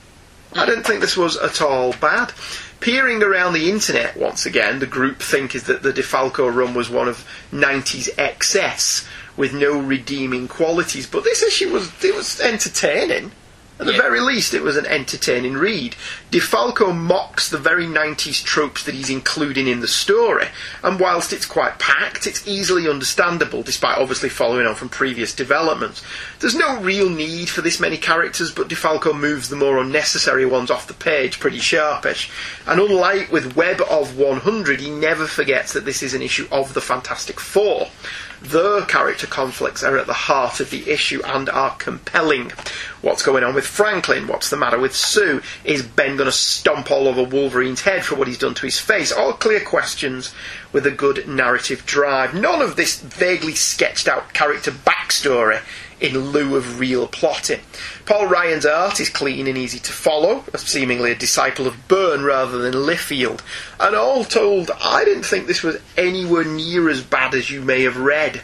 I didn't think this was at all bad. Peering around the internet once again, the group think is that the DeFalco run was one of 90s excess with no redeeming qualities. But this issue was it was entertaining. At the Yeah. very least, it was an entertaining read. DeFalco mocks the very 90s tropes that he's including in the story, and whilst it's quite packed, it's easily understandable, despite obviously following on from previous developments. There's no real need for this many characters, but DeFalco moves the more unnecessary ones off the page pretty sharpish. And unlike with Web of 100, he never forgets that this is an issue of the Fantastic Four. The character conflicts are at the heart of the issue and are compelling. What's going on with Franklin? What's the matter with Sue? Is Ben going to stomp all over Wolverine's head for what he's done to his face? All clear questions with a good narrative drive. None of this vaguely sketched out character backstory in lieu of real plotting. Paul Ryan's art is clean and easy to follow, seemingly a disciple of Byrne rather than Liefeld. And all told, I didn't think this was anywhere near as bad as you may have read.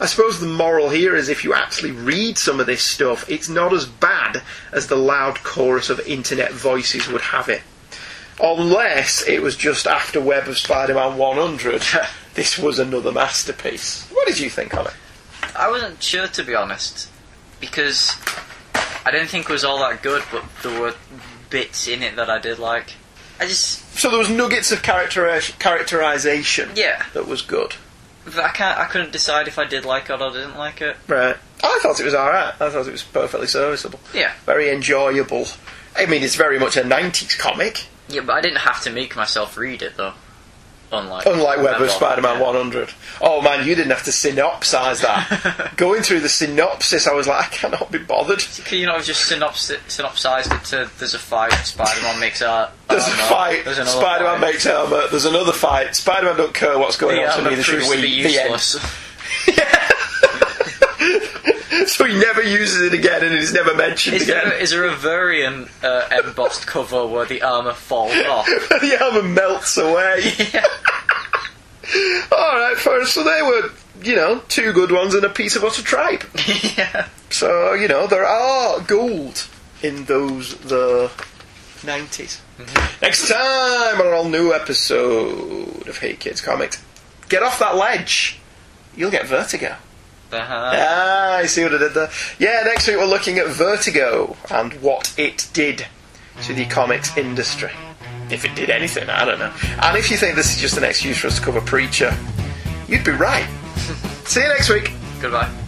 I suppose the moral here is if you actually read some of this stuff, it's not as bad as the loud chorus of internet voices would have it. Unless it was just after Web of Spider Man 100, [laughs] this was another masterpiece. What did you think of it? I wasn't sure to be honest, because I didn't think it was all that good, but there were bits in it that I did like. I just So there was nuggets of characteri- characterization yeah, that was good. but I can't. I couldn't decide if I did like it or didn't like it. Right. I thought it was alright. I thought it was perfectly serviceable. Yeah, Very enjoyable. I mean, it's very much a 90s comic, yeah, but I didn't have to make myself read it though. Unlike unlike Web of Spider Man yeah. 100. Oh man, you didn't have to synopsize that. [laughs] Going through the synopsis, I was like, I cannot be bothered. Could you not have just synopsi- synopsized it to there's a fight, Spider-Man makes art. There's a armor, fight. There's Spider Man makes helmet. There's another fight. Spider Man don't care what's going the on, so armor neither should to we. be The end. useless. [laughs] [laughs] [laughs] so he never uses it again, and it's never mentioned Is again. there, is there a variant uh, embossed cover where the armor falls [laughs] off? the armour melts away. [laughs] yeah. All right, first, so they were, you know, two good ones and a piece of utter tripe. yeah. So you know there are gold in those the 90s. Next time on an all new episode of Hey Kids Comics, get off that ledge. You'll get vertigo. Ah, I see what I did there. Yeah, next week we're looking at Vertigo and what it did to the comics industry. If it did anything, I don't know. And if you think this is just an excuse for us to cover Preacher, you'd be right. [laughs] See you next week. Goodbye.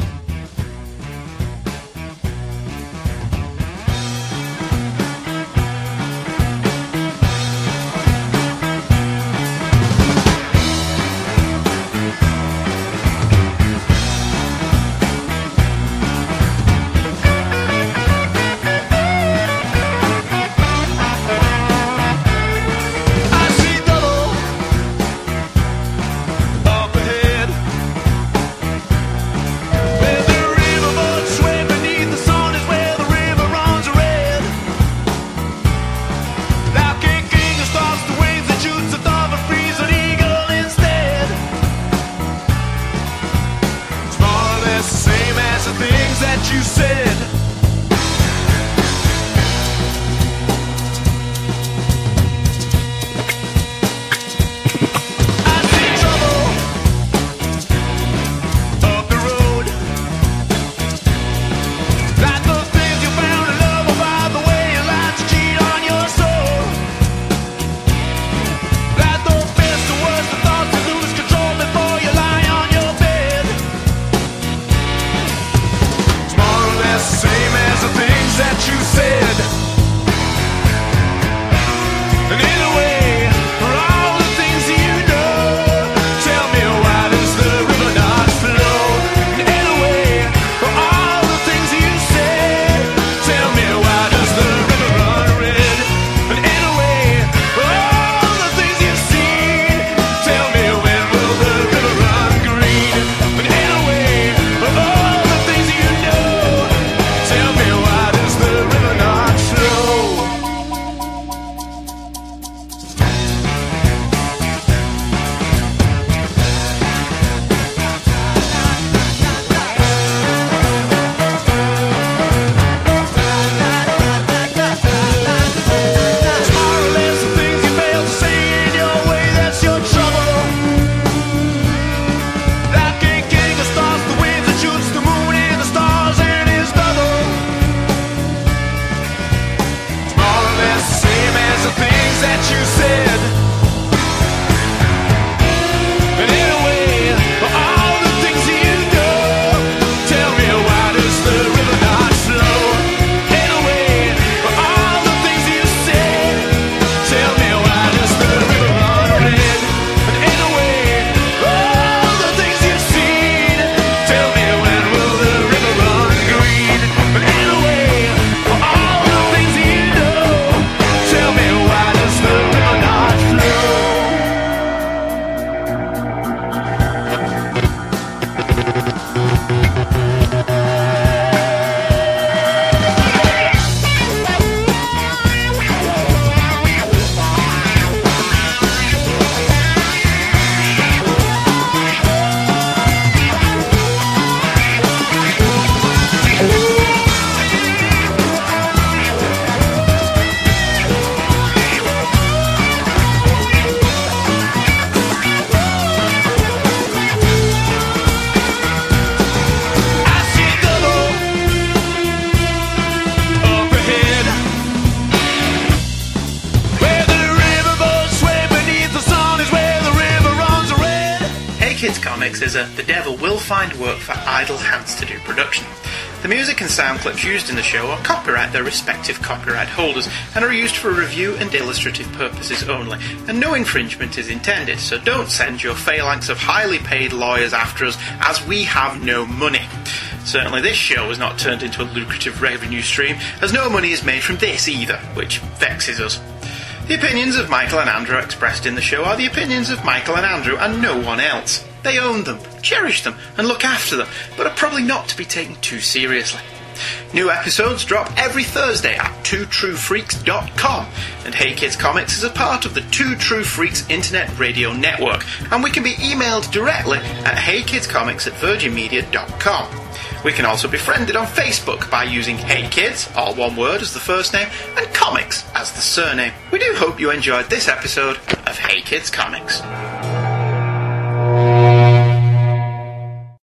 Used in the show are copyright their respective copyright holders and are used for review and illustrative purposes only, and no infringement is intended, so don't send your phalanx of highly paid lawyers after us as we have no money. Certainly this show has not turned into a lucrative revenue stream, as no money is made from this either, which vexes us. The opinions of Michael and Andrew expressed in the show are the opinions of Michael and Andrew and no one else. They own them, cherish them, and look after them, but are probably not to be taken too seriously. New episodes drop every Thursday at twotruefreaks.com, and Hey Kids Comics is a part of the Two True Freaks internet radio network, and we can be emailed directly at heykidscomics at virginmedia.com. We can also be friended on Facebook by using Hey Kids, all one word as the first name, and Comics as the surname. We do hope you enjoyed this episode of Hey Kids Comics.